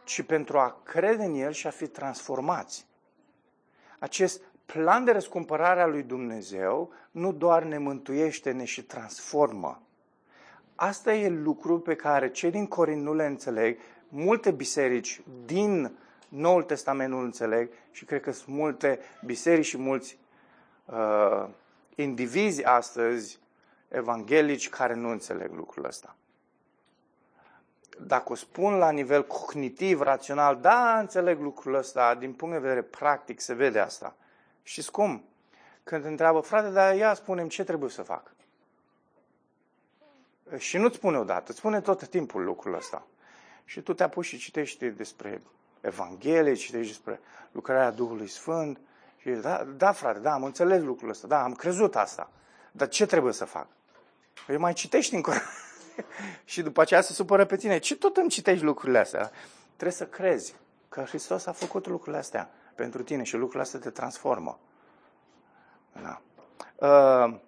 ci pentru a crede în El și a fi transformați. Acest plan de răscumpărare a lui Dumnezeu nu doar ne mântuiește, ne și transformă. Asta e lucru pe care cei din Corint nu le înțeleg, multe biserici din Noul Testament nu înțeleg și cred că sunt multe biserici și mulți uh, indivizi astăzi evanghelici care nu înțeleg lucrul ăsta. Dacă o spun la nivel cognitiv, rațional, da, înțeleg lucrul ăsta, din punct de vedere practic se vede asta. Și cum? Când te întreabă, frate, dar ia spune ce trebuie să fac. Și nu-ți spune odată, îți spune tot timpul lucrul ăsta. Și tu te apuci și citești despre Evanghelie, citești despre lucrarea Duhului Sfânt. Și da, da, frate, da, am înțeles lucrul ăsta, da, am crezut asta. Dar ce trebuie să fac? Păi mai citești încă. și după aceea se supără pe tine. Ce tot îmi citești lucrurile astea? Trebuie să crezi că Hristos a făcut lucrurile astea pentru tine și lucrurile astea te transformă. Da. Uh,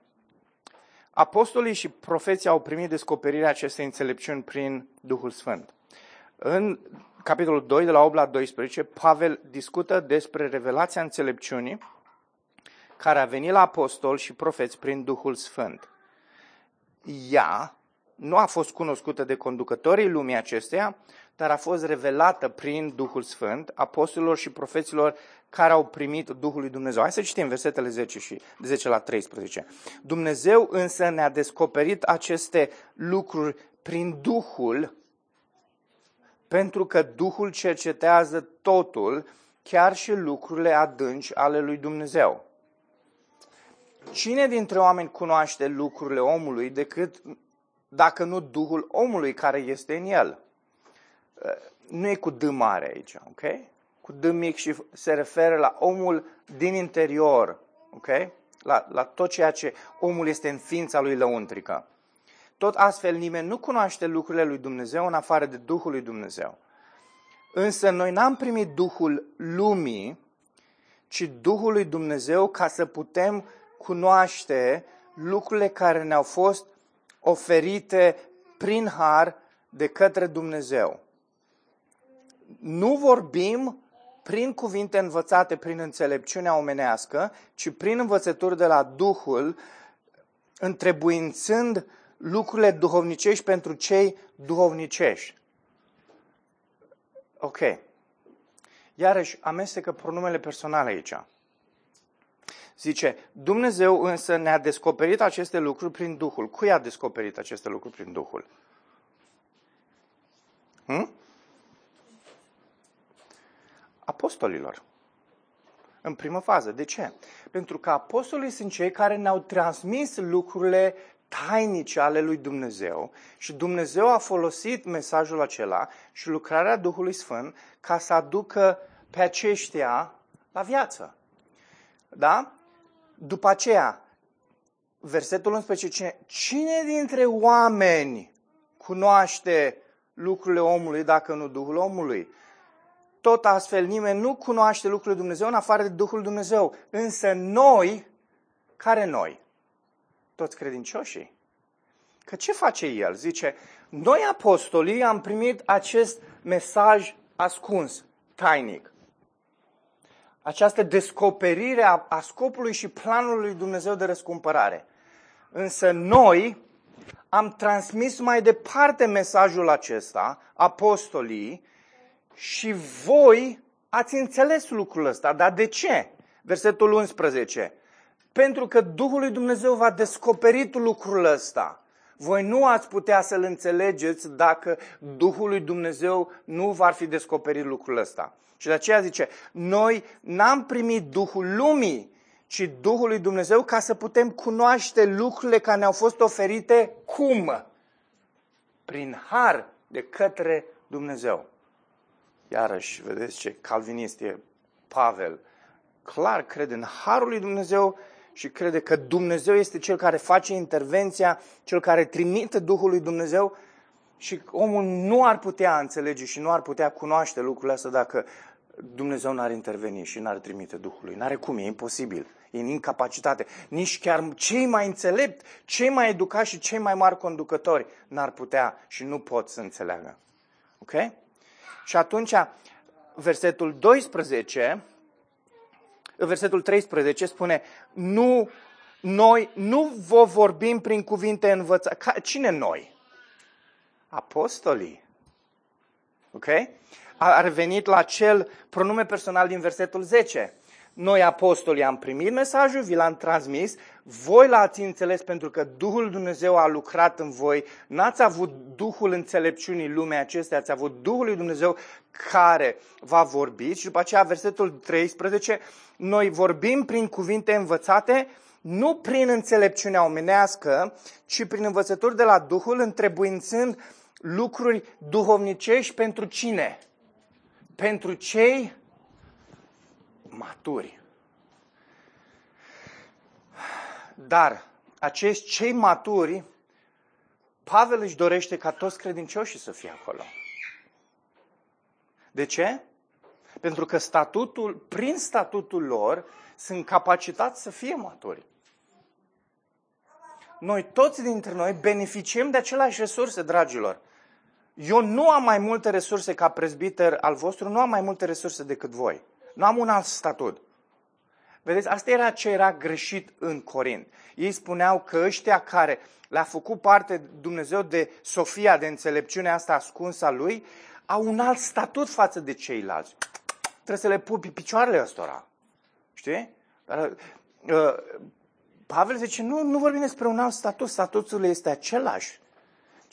apostolii și profeții au primit descoperirea acestei înțelepciuni prin Duhul Sfânt. În capitolul 2, de la 8 la 12, Pavel discută despre revelația înțelepciunii care a venit la apostol și profeți prin Duhul Sfânt. Ea nu a fost cunoscută de conducătorii lumii acesteia, dar a fost revelată prin Duhul Sfânt apostolilor și profeților care au primit Duhul lui Dumnezeu. Hai să citim versetele 10 și 10 la 13. Dumnezeu însă ne-a descoperit aceste lucruri prin Duhul pentru că Duhul cercetează totul, chiar și lucrurile adânci ale lui Dumnezeu. Cine dintre oameni cunoaște lucrurile omului decât dacă nu Duhul omului care este în el? Nu e cu D mare aici, ok? Cu D mic și se referă la omul din interior, ok? La, la tot ceea ce omul este în ființa lui lăuntrică. Tot astfel, nimeni nu cunoaște lucrurile lui Dumnezeu în afară de Duhul lui Dumnezeu. Însă noi n-am primit Duhul lumii, ci Duhul lui Dumnezeu ca să putem cunoaște lucrurile care ne-au fost oferite prin har de către Dumnezeu. Nu vorbim prin cuvinte învățate prin înțelepciunea omenească, ci prin învățături de la Duhul, întrebuințând lucrurile duhovnicești pentru cei duhovnicești. Ok. Iarăși amestecă pronumele personale aici. Zice, Dumnezeu însă ne-a descoperit aceste lucruri prin Duhul. Cui a descoperit aceste lucruri prin Duhul? Hm? Apostolilor. În primă fază. De ce? Pentru că apostolii sunt cei care ne-au transmis lucrurile tainice ale lui Dumnezeu și Dumnezeu a folosit mesajul acela și lucrarea Duhului Sfânt ca să aducă pe aceștia la viață. Da? După aceea, versetul 11, cine, cine dintre oameni cunoaște lucrurile omului dacă nu Duhul omului? Tot astfel, nimeni nu cunoaște lucrurile Dumnezeu în afară de Duhul Dumnezeu. Însă noi, care noi? toți credincioșii. Că ce face el? Zice, noi apostolii am primit acest mesaj ascuns, tainic. Această descoperire a, a scopului și planului lui Dumnezeu de răscumpărare. Însă noi am transmis mai departe mesajul acesta, apostolii, și voi ați înțeles lucrul ăsta. Dar de ce? Versetul 11. Pentru că Duhul lui Dumnezeu v-a descoperit lucrul ăsta. Voi nu ați putea să-l înțelegeți dacă Duhul lui Dumnezeu nu v-ar fi descoperit lucrul ăsta. Și de aceea zice, noi n-am primit Duhul lumii, ci Duhul lui Dumnezeu ca să putem cunoaște lucrurile care ne-au fost oferite cum? Prin har de către Dumnezeu. Iarăși, vedeți ce calvinist e Pavel. Clar crede în harul lui Dumnezeu și crede că Dumnezeu este cel care face intervenția, cel care trimite Duhul lui Dumnezeu și omul nu ar putea înțelege și nu ar putea cunoaște lucrurile astea dacă Dumnezeu n-ar interveni și n-ar trimite Duhului. N-are cum, e imposibil. E în incapacitate. Nici chiar cei mai înțelepți, cei mai educați și cei mai mari conducători n-ar putea și nu pot să înțeleagă. Ok? Și atunci, versetul 12, versetul 13 spune, nu, noi nu vă vorbim prin cuvinte învățate. Cine noi? Apostolii. Ok? A revenit la cel pronume personal din versetul 10. Noi, apostolii, am primit mesajul, vi l-am transmis, voi l-ați înțeles pentru că Duhul Dumnezeu a lucrat în voi, n-ați avut Duhul înțelepciunii lumei acestea, ați avut Duhul lui Dumnezeu care va vorbi și după aceea versetul 13, noi vorbim prin cuvinte învățate, nu prin înțelepciunea omenească, ci prin învățături de la Duhul, întrebuințând lucruri duhovnicești pentru cine? Pentru cei maturi. Dar acești cei maturi, Pavel își dorește ca toți credincioșii să fie acolo. De ce? Pentru că statutul, prin statutul lor sunt capacitați să fie maturi. Noi toți dintre noi beneficiem de aceleași resurse, dragilor. Eu nu am mai multe resurse ca prezbiter al vostru, nu am mai multe resurse decât voi. Nu am un alt statut. Vedeți, asta era ce era greșit în Corint. Ei spuneau că ăștia care le-a făcut parte Dumnezeu de Sofia, de înțelepciunea asta ascunsă a lui, au un alt statut față de ceilalți. Trebuie să le pui pe picioarele ăstora. Știi? Dar, uh, Pavel zice, nu, nu vorbim despre un alt statut, statutul este același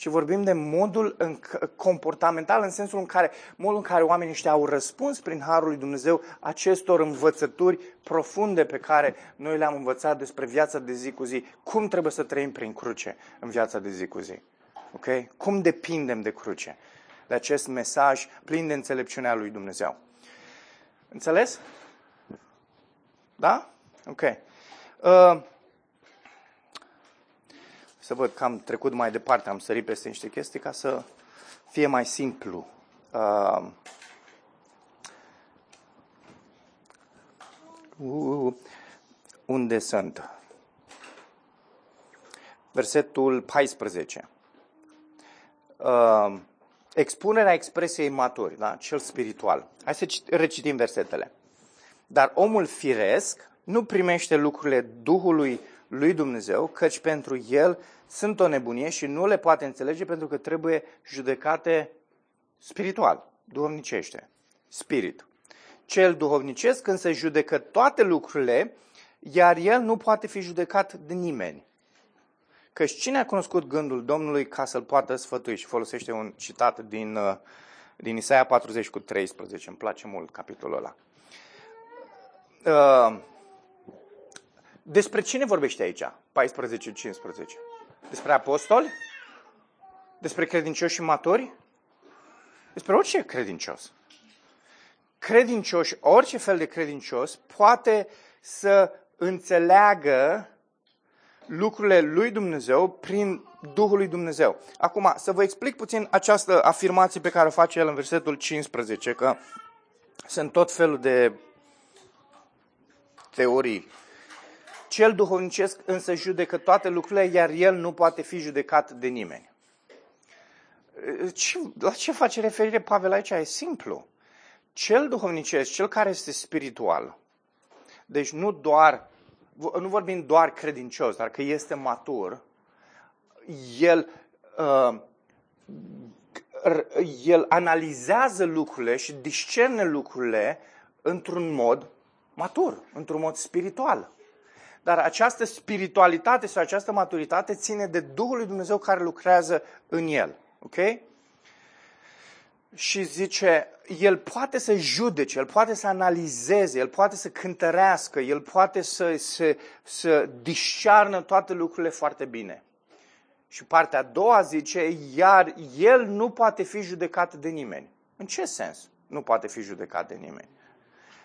ci vorbim de modul în, comportamental, în sensul în care, modul în care oamenii ăștia au răspuns prin Harul lui Dumnezeu acestor învățături profunde pe care noi le-am învățat despre viața de zi cu zi, cum trebuie să trăim prin cruce în viața de zi cu zi. Ok? Cum depindem de cruce, de acest mesaj plin de înțelepciunea lui Dumnezeu. Înțeles? Da? Ok. Uh, să văd că am trecut mai departe, am sărit peste niște chestii ca să fie mai simplu. Uh, uh, unde sunt? Versetul 14. Uh, expunerea expresiei maturi, da? cel spiritual. Hai să recitim versetele. Dar omul firesc nu primește lucrurile Duhului lui Dumnezeu, căci pentru el sunt o nebunie și nu le poate înțelege pentru că trebuie judecate spiritual, duhovnicește, spirit. Cel duhovnicesc însă judecă toate lucrurile, iar el nu poate fi judecat de nimeni. Căci cine a cunoscut gândul Domnului ca să-l poată sfătui? Și folosește un citat din, uh, din Isaia 40 cu 13. Îmi place mult capitolul ăla. Uh, despre cine vorbește aici? 14-15. Despre apostoli? Despre credincioși și maturi? Despre orice credincios. Credincioși, orice fel de credincios, poate să înțeleagă lucrurile lui Dumnezeu prin Duhul lui Dumnezeu. Acum, să vă explic puțin această afirmație pe care o face el în versetul 15, că sunt tot felul de teorii cel duhovnicesc însă judecă toate lucrurile, iar el nu poate fi judecat de nimeni. La ce face referire Pavel aici? E simplu. Cel duhovnicesc, cel care este spiritual, deci nu doar, nu vorbim doar credincios, dar că este matur, el, uh, el analizează lucrurile și discerne lucrurile într-un mod matur, într-un mod spiritual. Dar această spiritualitate sau această maturitate ține de Duhul lui Dumnezeu care lucrează în el. Ok? Și zice, el poate să judece, el poate să analizeze, el poate să cântărească, el poate să, să, să discearnă toate lucrurile foarte bine. Și partea a doua zice, iar el nu poate fi judecat de nimeni. În ce sens nu poate fi judecat de nimeni?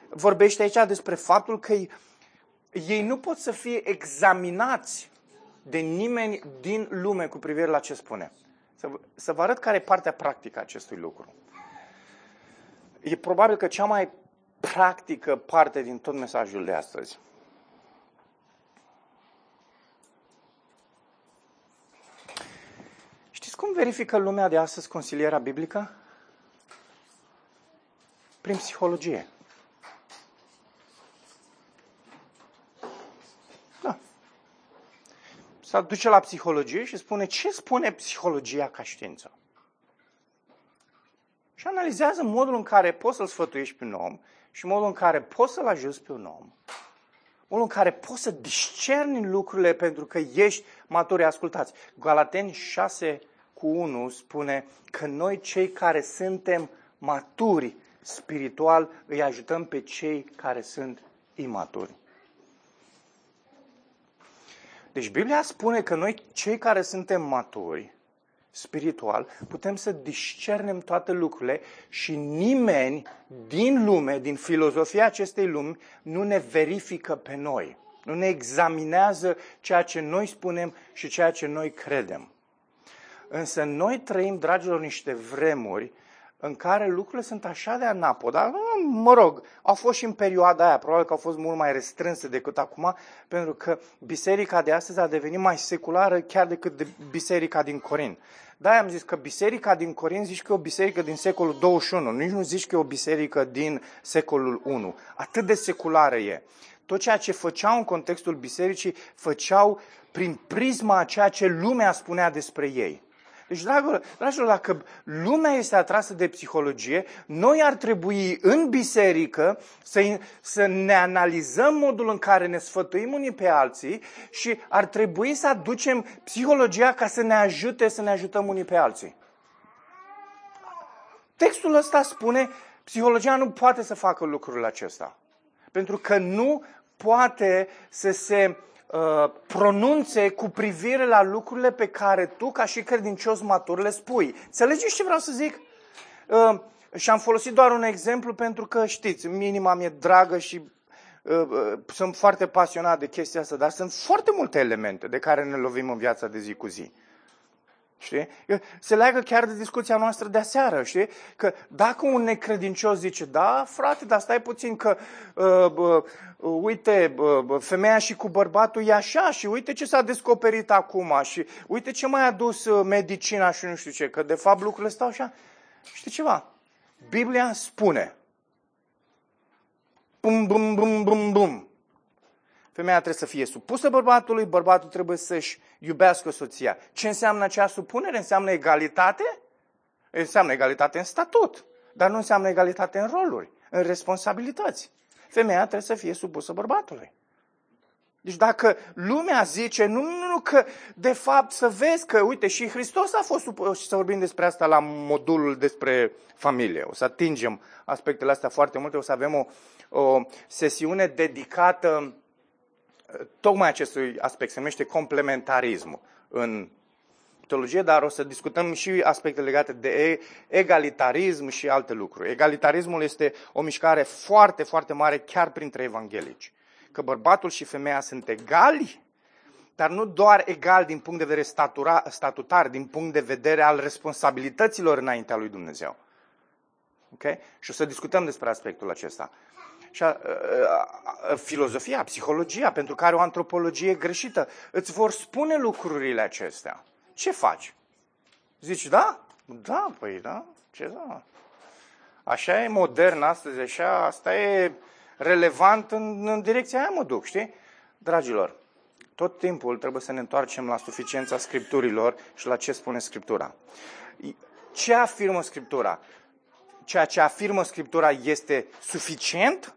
Vorbește aici despre faptul că ei nu pot să fie examinați de nimeni din lume cu privire la ce spune. Să, să vă arăt care e partea practică a acestui lucru. E probabil că cea mai practică parte din tot mesajul de astăzi. Știți cum verifică lumea de astăzi consilierea biblică? Prin psihologie. Se duce la psihologie și spune ce spune psihologia ca știință. Și analizează modul în care poți să-l sfătuiești pe un om și modul în care poți să-l ajuți pe un om. Modul în care poți să discerni lucrurile pentru că ești maturi. Ascultați, Galateni 6 cu 1 spune că noi cei care suntem maturi spiritual îi ajutăm pe cei care sunt imaturi. Deci Biblia spune că noi cei care suntem maturi spiritual, putem să discernem toate lucrurile și nimeni din lume, din filozofia acestei lumi, nu ne verifică pe noi. Nu ne examinează ceea ce noi spunem și ceea ce noi credem. Însă noi trăim, dragilor, niște vremuri în care lucrurile sunt așa de anapod. Dar, mă rog, au fost și în perioada aia, probabil că au fost mult mai restrânse decât acum, pentru că biserica de astăzi a devenit mai seculară chiar decât de biserica din Corin. Da, am zis că biserica din Corin zici că e o biserică din secolul 21, nici nu zici că e o biserică din secolul 1. Atât de seculară e. Tot ceea ce făceau în contextul bisericii, făceau prin prisma a ceea ce lumea spunea despre ei. Deci, dragilor, dragilor, dacă lumea este atrasă de psihologie, noi ar trebui în biserică să, să ne analizăm modul în care ne sfătuim unii pe alții și ar trebui să aducem psihologia ca să ne ajute să ne ajutăm unii pe alții. Textul ăsta spune, psihologia nu poate să facă lucrul acesta. Pentru că nu poate să se Uh, pronunțe cu privire la lucrurile pe care tu, ca și credincios matur, le spui. Înțelegeți ce vreau să zic? Uh, și am folosit doar un exemplu pentru că, știți, minima mi-e dragă și uh, uh, sunt foarte pasionat de chestia asta, dar sunt foarte multe elemente de care ne lovim în viața de zi cu zi. Știi? Se leagă chiar de discuția noastră de aseară, știi? Că dacă un necredincios zice, da, frate, dar stai puțin că, uh, uh, uite, uh, femeia și cu bărbatul e așa și uite ce s-a descoperit acum și uite ce mai a adus uh, medicina și nu știu ce, că de fapt lucrurile stau așa. Știi ceva? Biblia spune, bum, bum, bum, bum, bum, Femeia trebuie să fie supusă bărbatului, bărbatul trebuie să-și iubească soția. Ce înseamnă acea supunere? Înseamnă egalitate? Înseamnă egalitate în statut, dar nu înseamnă egalitate în roluri, în responsabilități. Femeia trebuie să fie supusă bărbatului. Deci dacă lumea zice, nu, nu, nu, că de fapt să vezi că, uite, și Hristos a fost supus, și să vorbim despre asta la modulul despre familie. O să atingem aspectele astea foarte multe, o să avem o, o sesiune dedicată tocmai acestui aspect, se numește complementarismul în teologie, dar o să discutăm și aspecte legate de egalitarism și alte lucruri. Egalitarismul este o mișcare foarte, foarte mare chiar printre evanghelici. Că bărbatul și femeia sunt egali, dar nu doar egal din punct de vedere statura, statutar, din punct de vedere al responsabilităților înaintea lui Dumnezeu. Okay? Și o să discutăm despre aspectul acesta și a, a, a, filozofia, psihologia, pentru care o antropologie greșită, îți vor spune lucrurile acestea. Ce faci? Zici, da? Da, păi da, ce da? Așa e modern astăzi, așa, asta e relevant în, în direcția aia mă duc, știi? Dragilor, tot timpul trebuie să ne întoarcem la suficiența scripturilor și la ce spune Scriptura. Ce afirmă Scriptura? Ceea ce afirmă Scriptura este suficient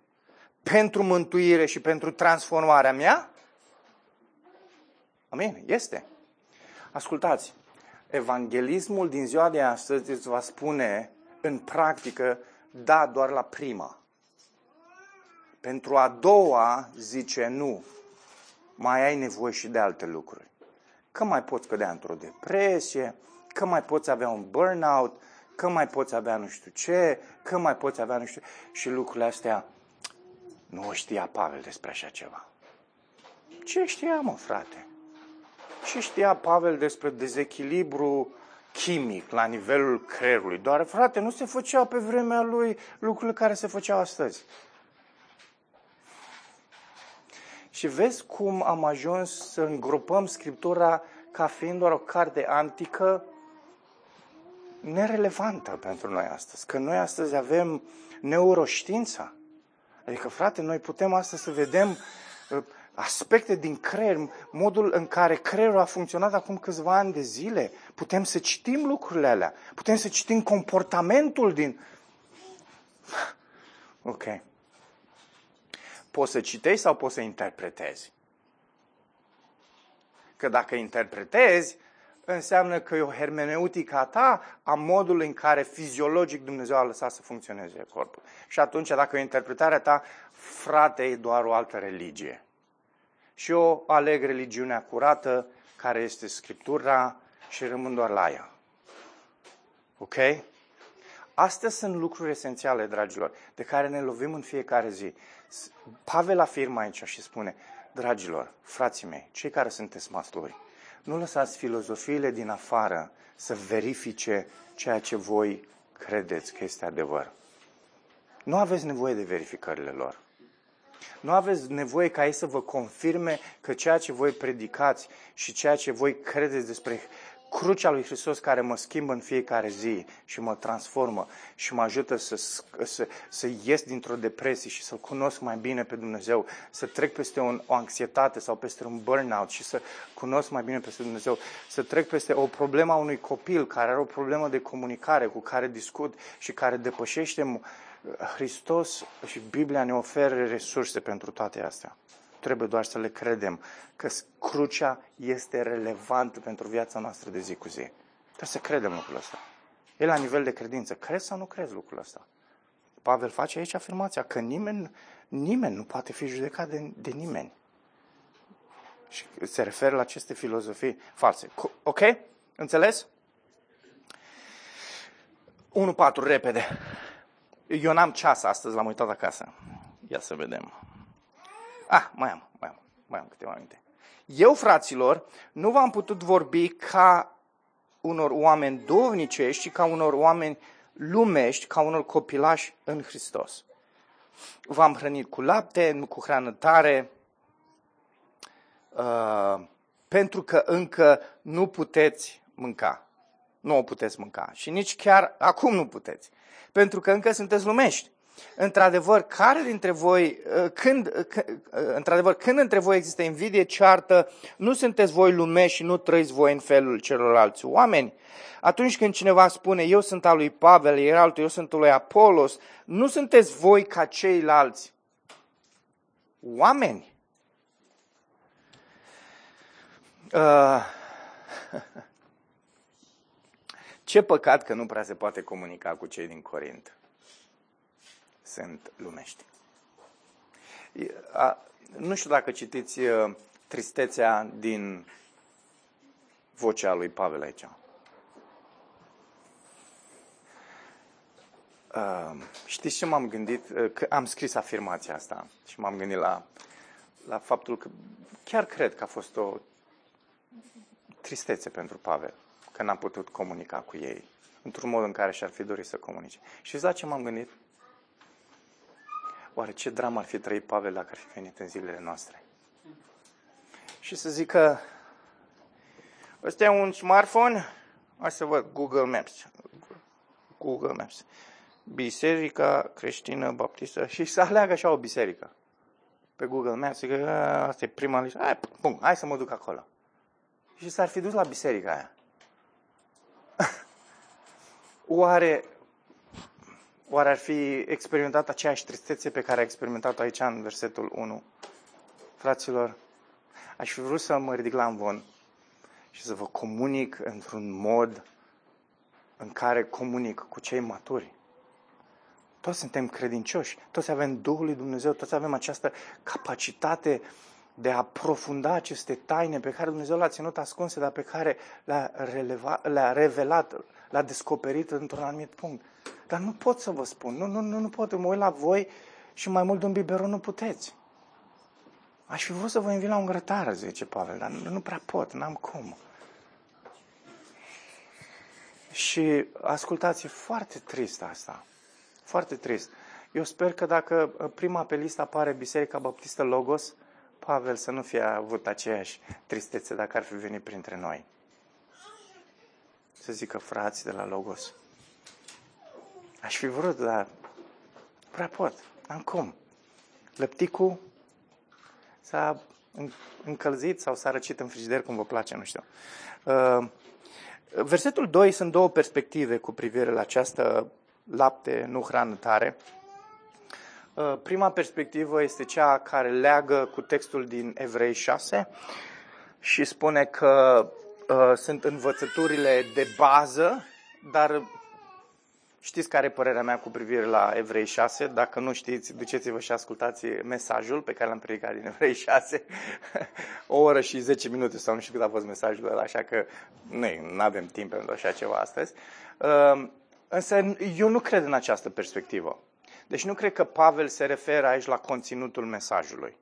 pentru mântuire și pentru transformarea mea? Amin, este. Ascultați, evanghelismul din ziua de astăzi îți va spune în practică da doar la prima. Pentru a doua zice nu. Mai ai nevoie și de alte lucruri. Că mai poți cădea într-o depresie, că mai poți avea un burnout, că mai poți avea nu știu ce, că mai poți avea nu știu... Și lucrurile astea nu știa Pavel despre așa ceva. Ce știa, mă, frate? Ce știa Pavel despre dezechilibru chimic la nivelul creierului? Doar, frate, nu se făcea pe vremea lui lucrurile care se făceau astăzi. Și vezi cum am ajuns să îngropăm Scriptura ca fiind doar o carte antică nerelevantă pentru noi astăzi. Că noi astăzi avem neuroștiința, Adică, frate, noi putem astăzi să vedem uh, aspecte din creier, modul în care creierul a funcționat acum câțiva ani de zile. Putem să citim lucrurile alea. Putem să citim comportamentul din... Ok. Poți să citești sau poți să interpretezi? Că dacă interpretezi, înseamnă că e o hermeneutică a ta a modului în care fiziologic Dumnezeu a lăsat să funcționeze corpul. Și atunci, dacă e o interpretare a ta, frate, e doar o altă religie. Și eu aleg religiunea curată, care este Scriptura, și rămân doar la ea. Ok? Astea sunt lucruri esențiale, dragilor, de care ne lovim în fiecare zi. Pavel afirmă aici și spune, dragilor, frații mei, cei care sunteți masturi, nu lăsați filozofiile din afară să verifice ceea ce voi credeți că este adevăr. Nu aveți nevoie de verificările lor. Nu aveți nevoie ca ei să vă confirme că ceea ce voi predicați și ceea ce voi credeți despre crucea lui Hristos care mă schimbă în fiecare zi și mă transformă și mă ajută să, să, să ies dintr-o depresie și să-L cunosc mai bine pe Dumnezeu, să trec peste o, o anxietate sau peste un burnout și să cunosc mai bine peste Dumnezeu, să trec peste o problemă a unui copil care are o problemă de comunicare cu care discut și care depășește Hristos și Biblia ne oferă resurse pentru toate astea. Trebuie doar să le credem că crucea este relevantă pentru viața noastră de zi cu zi. Trebuie să credem lucrul ăsta. E la nivel de credință. Crezi sau nu crezi lucrul ăsta? Pavel face aici afirmația că nimeni, nimeni nu poate fi judecat de, de nimeni. Și se referă la aceste filozofii false. Ok? Înțeles? 1-4, repede. Eu n-am ceas astăzi, l-am uitat acasă. Ia să vedem. Ah, mai am, mai am, mai am câteva minute. Eu, fraților, nu v-am putut vorbi ca unor oameni dovnicești, ci ca unor oameni lumești, ca unor copilași în Hristos. V-am hrănit cu lapte, nu cu hrană tare, uh, pentru că încă nu puteți mânca. Nu o puteți mânca. Și nici chiar acum nu puteți. Pentru că încă sunteți lumești într-adevăr, care dintre voi, uh, când, uh, uh, într-adevăr, când între voi există invidie, ceartă, nu sunteți voi lume și nu trăiți voi în felul celorlalți oameni? Atunci când cineva spune, eu sunt al lui Pavel, iar altul, eu sunt al lui Apolos, nu sunteți voi ca ceilalți oameni? Uh, ce păcat că nu prea se poate comunica cu cei din Corint sunt lumești. Nu știu dacă citiți tristețea din vocea lui Pavel aici. știți ce m-am gândit? Că am scris afirmația asta și m-am gândit la, la faptul că chiar cred că a fost o tristețe pentru Pavel, că n-a putut comunica cu ei într-un mod în care și-ar fi dorit să comunice. Și la ce m-am gândit? Oare ce dramă ar fi trăit Pavel dacă ar fi venit în zilele noastre? Și să zică, ăsta e un smartphone, hai să văd Google Maps. Google Maps. Biserica creștină baptistă și să aleagă așa o biserică pe Google Maps, zică, asta e prima listă, hai, pum, hai să mă duc acolo. Și s-ar fi dus la biserica aia. Oare Oare ar fi experimentat aceeași tristețe pe care a experimentat-o aici în versetul 1? Fraților, aș fi vrut să mă ridic la învon și să vă comunic într-un mod în care comunic cu cei maturi. Toți suntem credincioși, toți avem Duhul lui Dumnezeu, toți avem această capacitate de a aprofunda aceste taine pe care Dumnezeu le-a ținut ascunse, dar pe care le-a, releva, le-a revelat, le-a descoperit într-un anumit punct. Dar nu pot să vă spun, nu, nu, nu, nu pot, mă uit la voi și mai mult de un biberon nu puteți. Aș fi vrut să vă invit la un grătar, zice Pavel, dar nu, nu prea pot, n-am cum. Și ascultați, e foarte trist asta. Foarte trist. Eu sper că dacă prima pe listă apare Biserica Baptistă Logos, Pavel să nu fie avut aceeași tristețe dacă ar fi venit printre noi. Să zică frații de la Logos. Aș fi vrut, dar prea pot. Am cum. Lăpticul s-a încălzit sau s-a răcit în frigider, cum vă place, nu știu. Uh, versetul 2 sunt două perspective cu privire la această lapte, nu hrană tare. Uh, prima perspectivă este cea care leagă cu textul din Evrei 6 și spune că uh, sunt învățăturile de bază, dar Știți care e părerea mea cu privire la Evrei 6? Dacă nu știți, duceți-vă și ascultați mesajul pe care l-am predicat din Evrei 6. o oră și 10 minute sau nu știu cât a fost mesajul ăla, așa că nu avem timp pentru așa ceva astăzi. Ehm, însă eu nu cred în această perspectivă. Deci nu cred că Pavel se referă aici la conținutul mesajului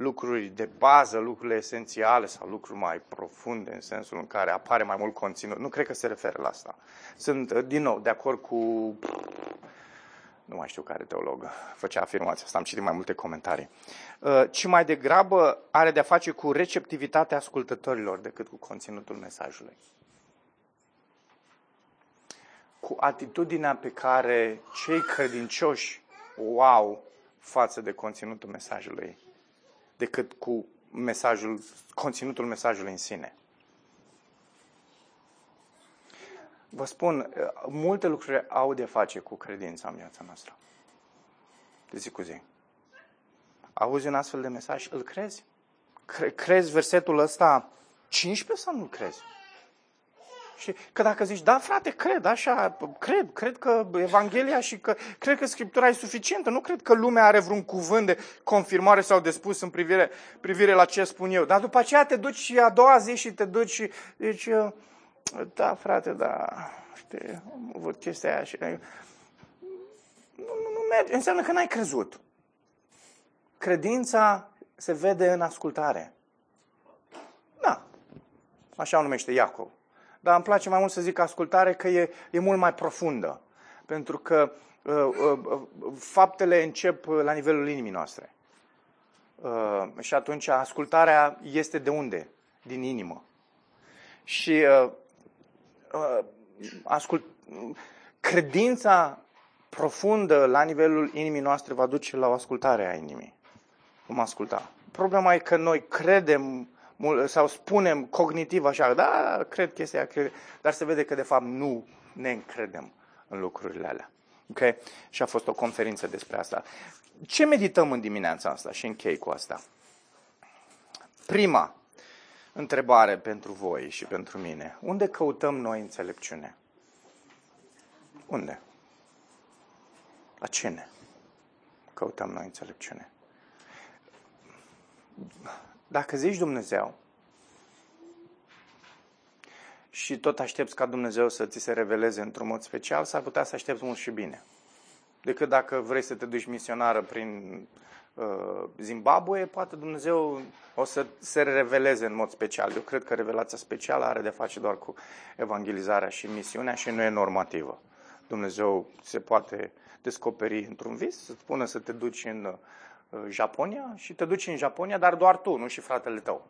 lucruri de bază, lucrurile esențiale sau lucruri mai profunde în sensul în care apare mai mult conținut. Nu cred că se referă la asta. Sunt, uh, din nou, de acord cu... Nu mai știu care teolog făcea afirmația asta, am citit mai multe comentarii. Uh, ci mai degrabă are de-a face cu receptivitatea ascultătorilor decât cu conținutul mesajului. Cu atitudinea pe care cei credincioși o au față de conținutul mesajului decât cu mesajul, conținutul mesajului în sine. Vă spun, multe lucruri au de face cu credința în viața noastră. De zi cu zi. Auzi un astfel de mesaj, îl crezi? Crezi versetul ăsta 15 sau nu crezi? Și că dacă zici, da, frate, cred, așa, cred, cred că Evanghelia și că cred că Scriptura e suficientă, nu cred că lumea are vreun cuvânt de confirmare sau de spus în privire, privire la ce spun eu. Dar după aceea te duci și a doua zi și te duci și deci, da, frate, da, știi, am avut chestia aia și nu, nu, nu merge, înseamnă că n-ai crezut. Credința se vede în ascultare. Da, așa o numește Iacov dar îmi place mai mult să zic ascultare că e, e mult mai profundă. Pentru că uh, uh, uh faptele încep la nivelul inimii noastre. Uh, și atunci ascultarea este de unde? Din inimă. Și uh, uh, ascult, credința profundă la nivelul inimii noastre va duce la o ascultare a inimii. Vom asculta. Problema e că noi credem sau spunem cognitiv așa, da, cred chestia, cred, dar se vede că de fapt nu ne încredem în lucrurile alea. Okay? Și a fost o conferință despre asta. Ce medităm în dimineața asta? Și închei cu asta. Prima întrebare pentru voi și pentru mine. Unde căutăm noi înțelepciune? Unde? La cine căutăm noi înțelepciune? Dacă zici Dumnezeu și tot aștepți ca Dumnezeu să ți se reveleze într-un mod special, s-ar putea să aștepți mult și bine. Decât dacă vrei să te duci misionară prin uh, Zimbabwe, poate Dumnezeu o să se reveleze în mod special. Eu cred că revelația specială are de face doar cu evangelizarea și misiunea și nu e normativă. Dumnezeu se poate descoperi într-un vis, să spună să te duci în Uh, Japonia și te duci în Japonia, dar doar tu, nu și fratele tău.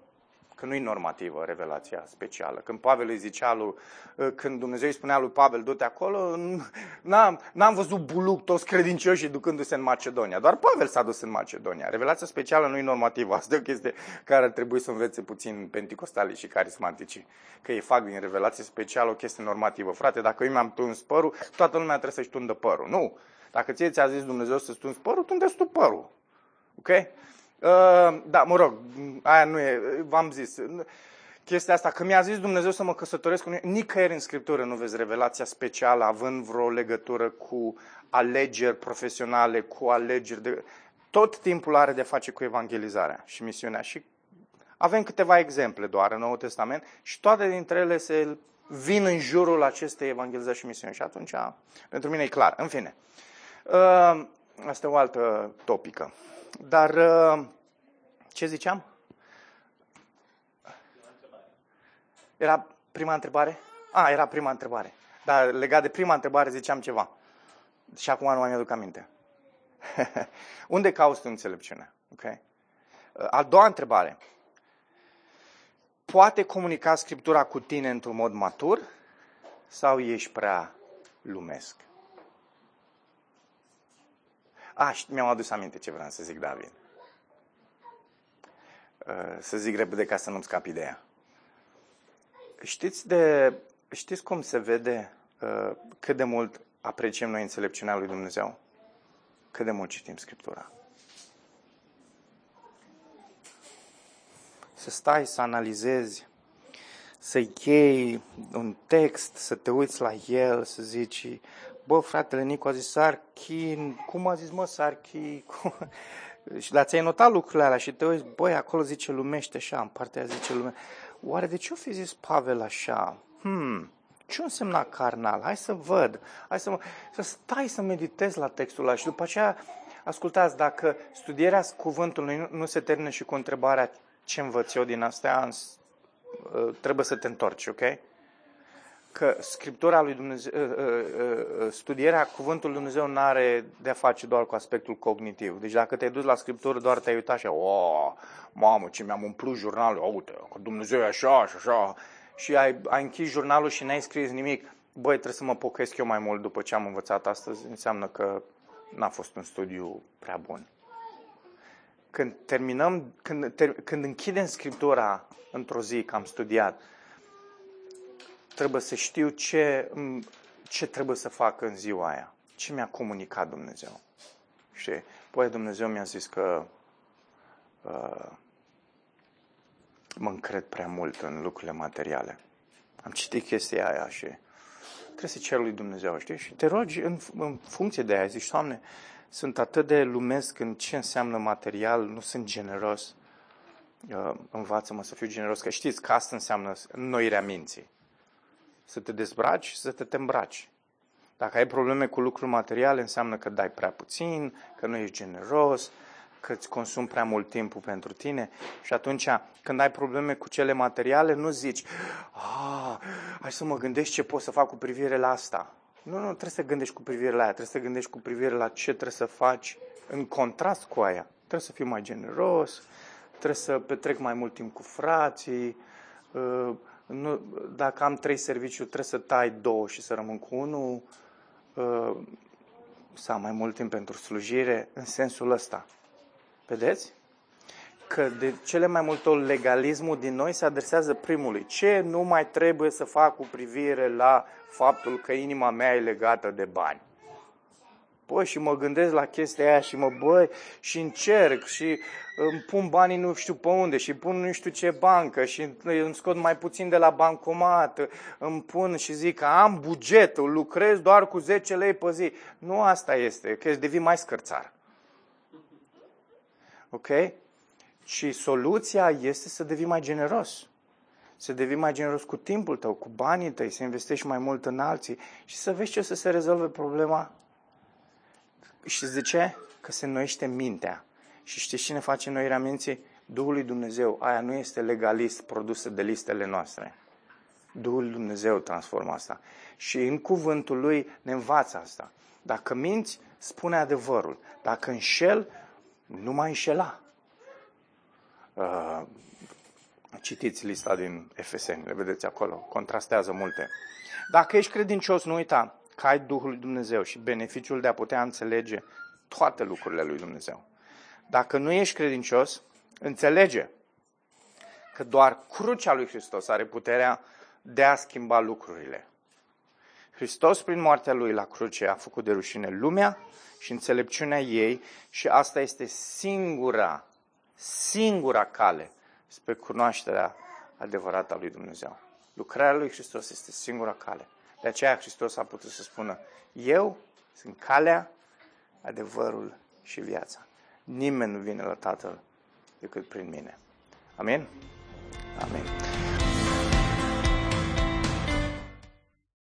Că nu e normativă revelația specială. Când Pavel îi zicea lui, uh, când Dumnezeu îi spunea lui Pavel, du-te acolo, n-am, n-am văzut buluc toți credincioșii ducându-se în Macedonia. Doar Pavel s-a dus în Macedonia. Revelația specială nu e normativă. Asta e o chestie care ar trebui să învețe puțin penticostalii și carismatici. Că ei fac din revelație specială o chestie normativă. Frate, dacă eu mi-am tuns părul, toată lumea trebuie să-și tundă părul. Nu! Dacă ție ți-a zis Dumnezeu să-ți tunzi părul, tundeți tu părul. Ok? Uh, da, mă rog, aia nu e, v-am zis. Chestia asta, că mi-a zis Dumnezeu să mă căsătoresc cu nicăieri în Scriptură nu vezi revelația specială având vreo legătură cu alegeri profesionale, cu alegeri de... Tot timpul are de face cu evangelizarea și misiunea. Și avem câteva exemple doar în Noul Testament și toate dintre ele se vin în jurul acestei evangelizări și misiuni. Și atunci, pentru mine e clar. În fine, uh, asta e o altă topică. Dar uh, ce ziceam? Era prima întrebare? A, ah, era prima întrebare. Dar legat de prima întrebare ziceam ceva. Și acum nu mai mi-aduc aminte. Unde cauți tu înțelepciune? Okay? A doua întrebare. Poate comunica Scriptura cu tine într-un mod matur sau ești prea lumesc? A, mi-am adus aminte ce vreau să zic, David. Uh, să zic repede ca să nu-mi scap ideea. Știți, de, știți cum se vede uh, cât de mult apreciem noi înțelepciunea lui Dumnezeu? Cât de mult citim Scriptura. Să stai să analizezi, să iei un text, să te uiți la el, să zici, bă, fratele Nicu a zis sarchin, cum a zis mă sarchi? și la ți-ai notat lucrurile alea și te uiți, băi, acolo zice lumește așa, în partea aia zice lume. Oare de ce o fi zis Pavel așa? Hmm, ce însemna carnal? Hai să văd, hai să, mă, să stai să meditezi la textul ăla și după aceea, ascultați, dacă studierea cuvântului nu, nu se termină și cu întrebarea ce învăț eu din astea, uh, trebuie să te întorci, ok? Că Scriptura lui Dumnezeu, ă, ă, ă, studierea Cuvântului Dumnezeu nu are de-a face doar cu aspectul cognitiv. Deci dacă te-ai dus la Scriptură, doar te-ai uitat și, oh, mamă, ce mi-am umplut jurnalul, uite, că Dumnezeu e așa și așa, și ai, ai închis jurnalul și n-ai scris nimic, băi, trebuie să mă pocăiesc eu mai mult după ce am învățat astăzi, înseamnă că n-a fost un studiu prea bun. Când terminăm, când, ter, când închidem Scriptura într-o zi că am studiat, trebuie să știu ce, ce trebuie să fac în ziua aia. Ce mi-a comunicat Dumnezeu. Și păi Dumnezeu mi-a zis că uh, mă încred prea mult în lucrurile materiale. Am citit chestia aia și trebuie să cer lui Dumnezeu, știi? Și te rogi în, în funcție de aia, zici, Doamne, sunt atât de lumesc în ce înseamnă material, nu sunt generos. Uh, învață-mă să fiu generos, că știți că asta înseamnă noirea minții să te dezbraci și să te îmbraci. Dacă ai probleme cu lucruri materiale, înseamnă că dai prea puțin, că nu ești generos, că îți consumi prea mult timpul pentru tine. Și atunci, când ai probleme cu cele materiale, nu zici, ah, hai să mă gândesc ce pot să fac cu privire la asta. Nu, nu, trebuie să gândești cu privire la aia, trebuie să gândești cu privire la ce trebuie să faci în contrast cu aia. Trebuie să fii mai generos, trebuie să petrec mai mult timp cu frații, uh, nu, dacă am trei serviciu, trebuie să tai două și să rămân cu unul, uh, să am mai mult timp pentru slujire, în sensul ăsta. Vedeți? Că de cele mai multe ori legalismul din noi se adresează primului. Ce nu mai trebuie să fac cu privire la faptul că inima mea e legată de bani? Bă, și mă gândesc la chestia aia și mă, băi, și încerc și îmi pun banii nu știu pe unde și pun nu știu ce bancă și îmi scot mai puțin de la bancomat, îmi pun și zic că am bugetul, lucrez doar cu 10 lei pe zi. Nu asta este, că devii mai scărțar. Ok? Și soluția este să devii mai generos. Să devii mai generos cu timpul tău, cu banii tăi, să investești mai mult în alții și să vezi ce să se rezolve problema și de ce? Că se înnoiește mintea. Și știți cine face noirea minții? Duhul lui Dumnezeu. Aia nu este legalist produsă de listele noastre. Duhul lui Dumnezeu transformă asta. Și în cuvântul lui ne învață asta. Dacă minți, spune adevărul. Dacă înșel, nu mai înșela. Uh, citiți lista din Efeseni, le vedeți acolo, contrastează multe. Dacă ești credincios, nu uita, că ai Duhul lui Dumnezeu și beneficiul de a putea înțelege toate lucrurile lui Dumnezeu. Dacă nu ești credincios, înțelege că doar crucea lui Hristos are puterea de a schimba lucrurile. Hristos, prin moartea lui la cruce, a făcut de rușine lumea și înțelepciunea ei și asta este singura, singura cale spre cunoașterea adevărată a lui Dumnezeu. Lucrarea lui Hristos este singura cale. De aceea Hristos a putut să spună, eu sunt calea, adevărul și viața. Nimeni nu vine la Tatăl decât prin mine. Amin? Amin.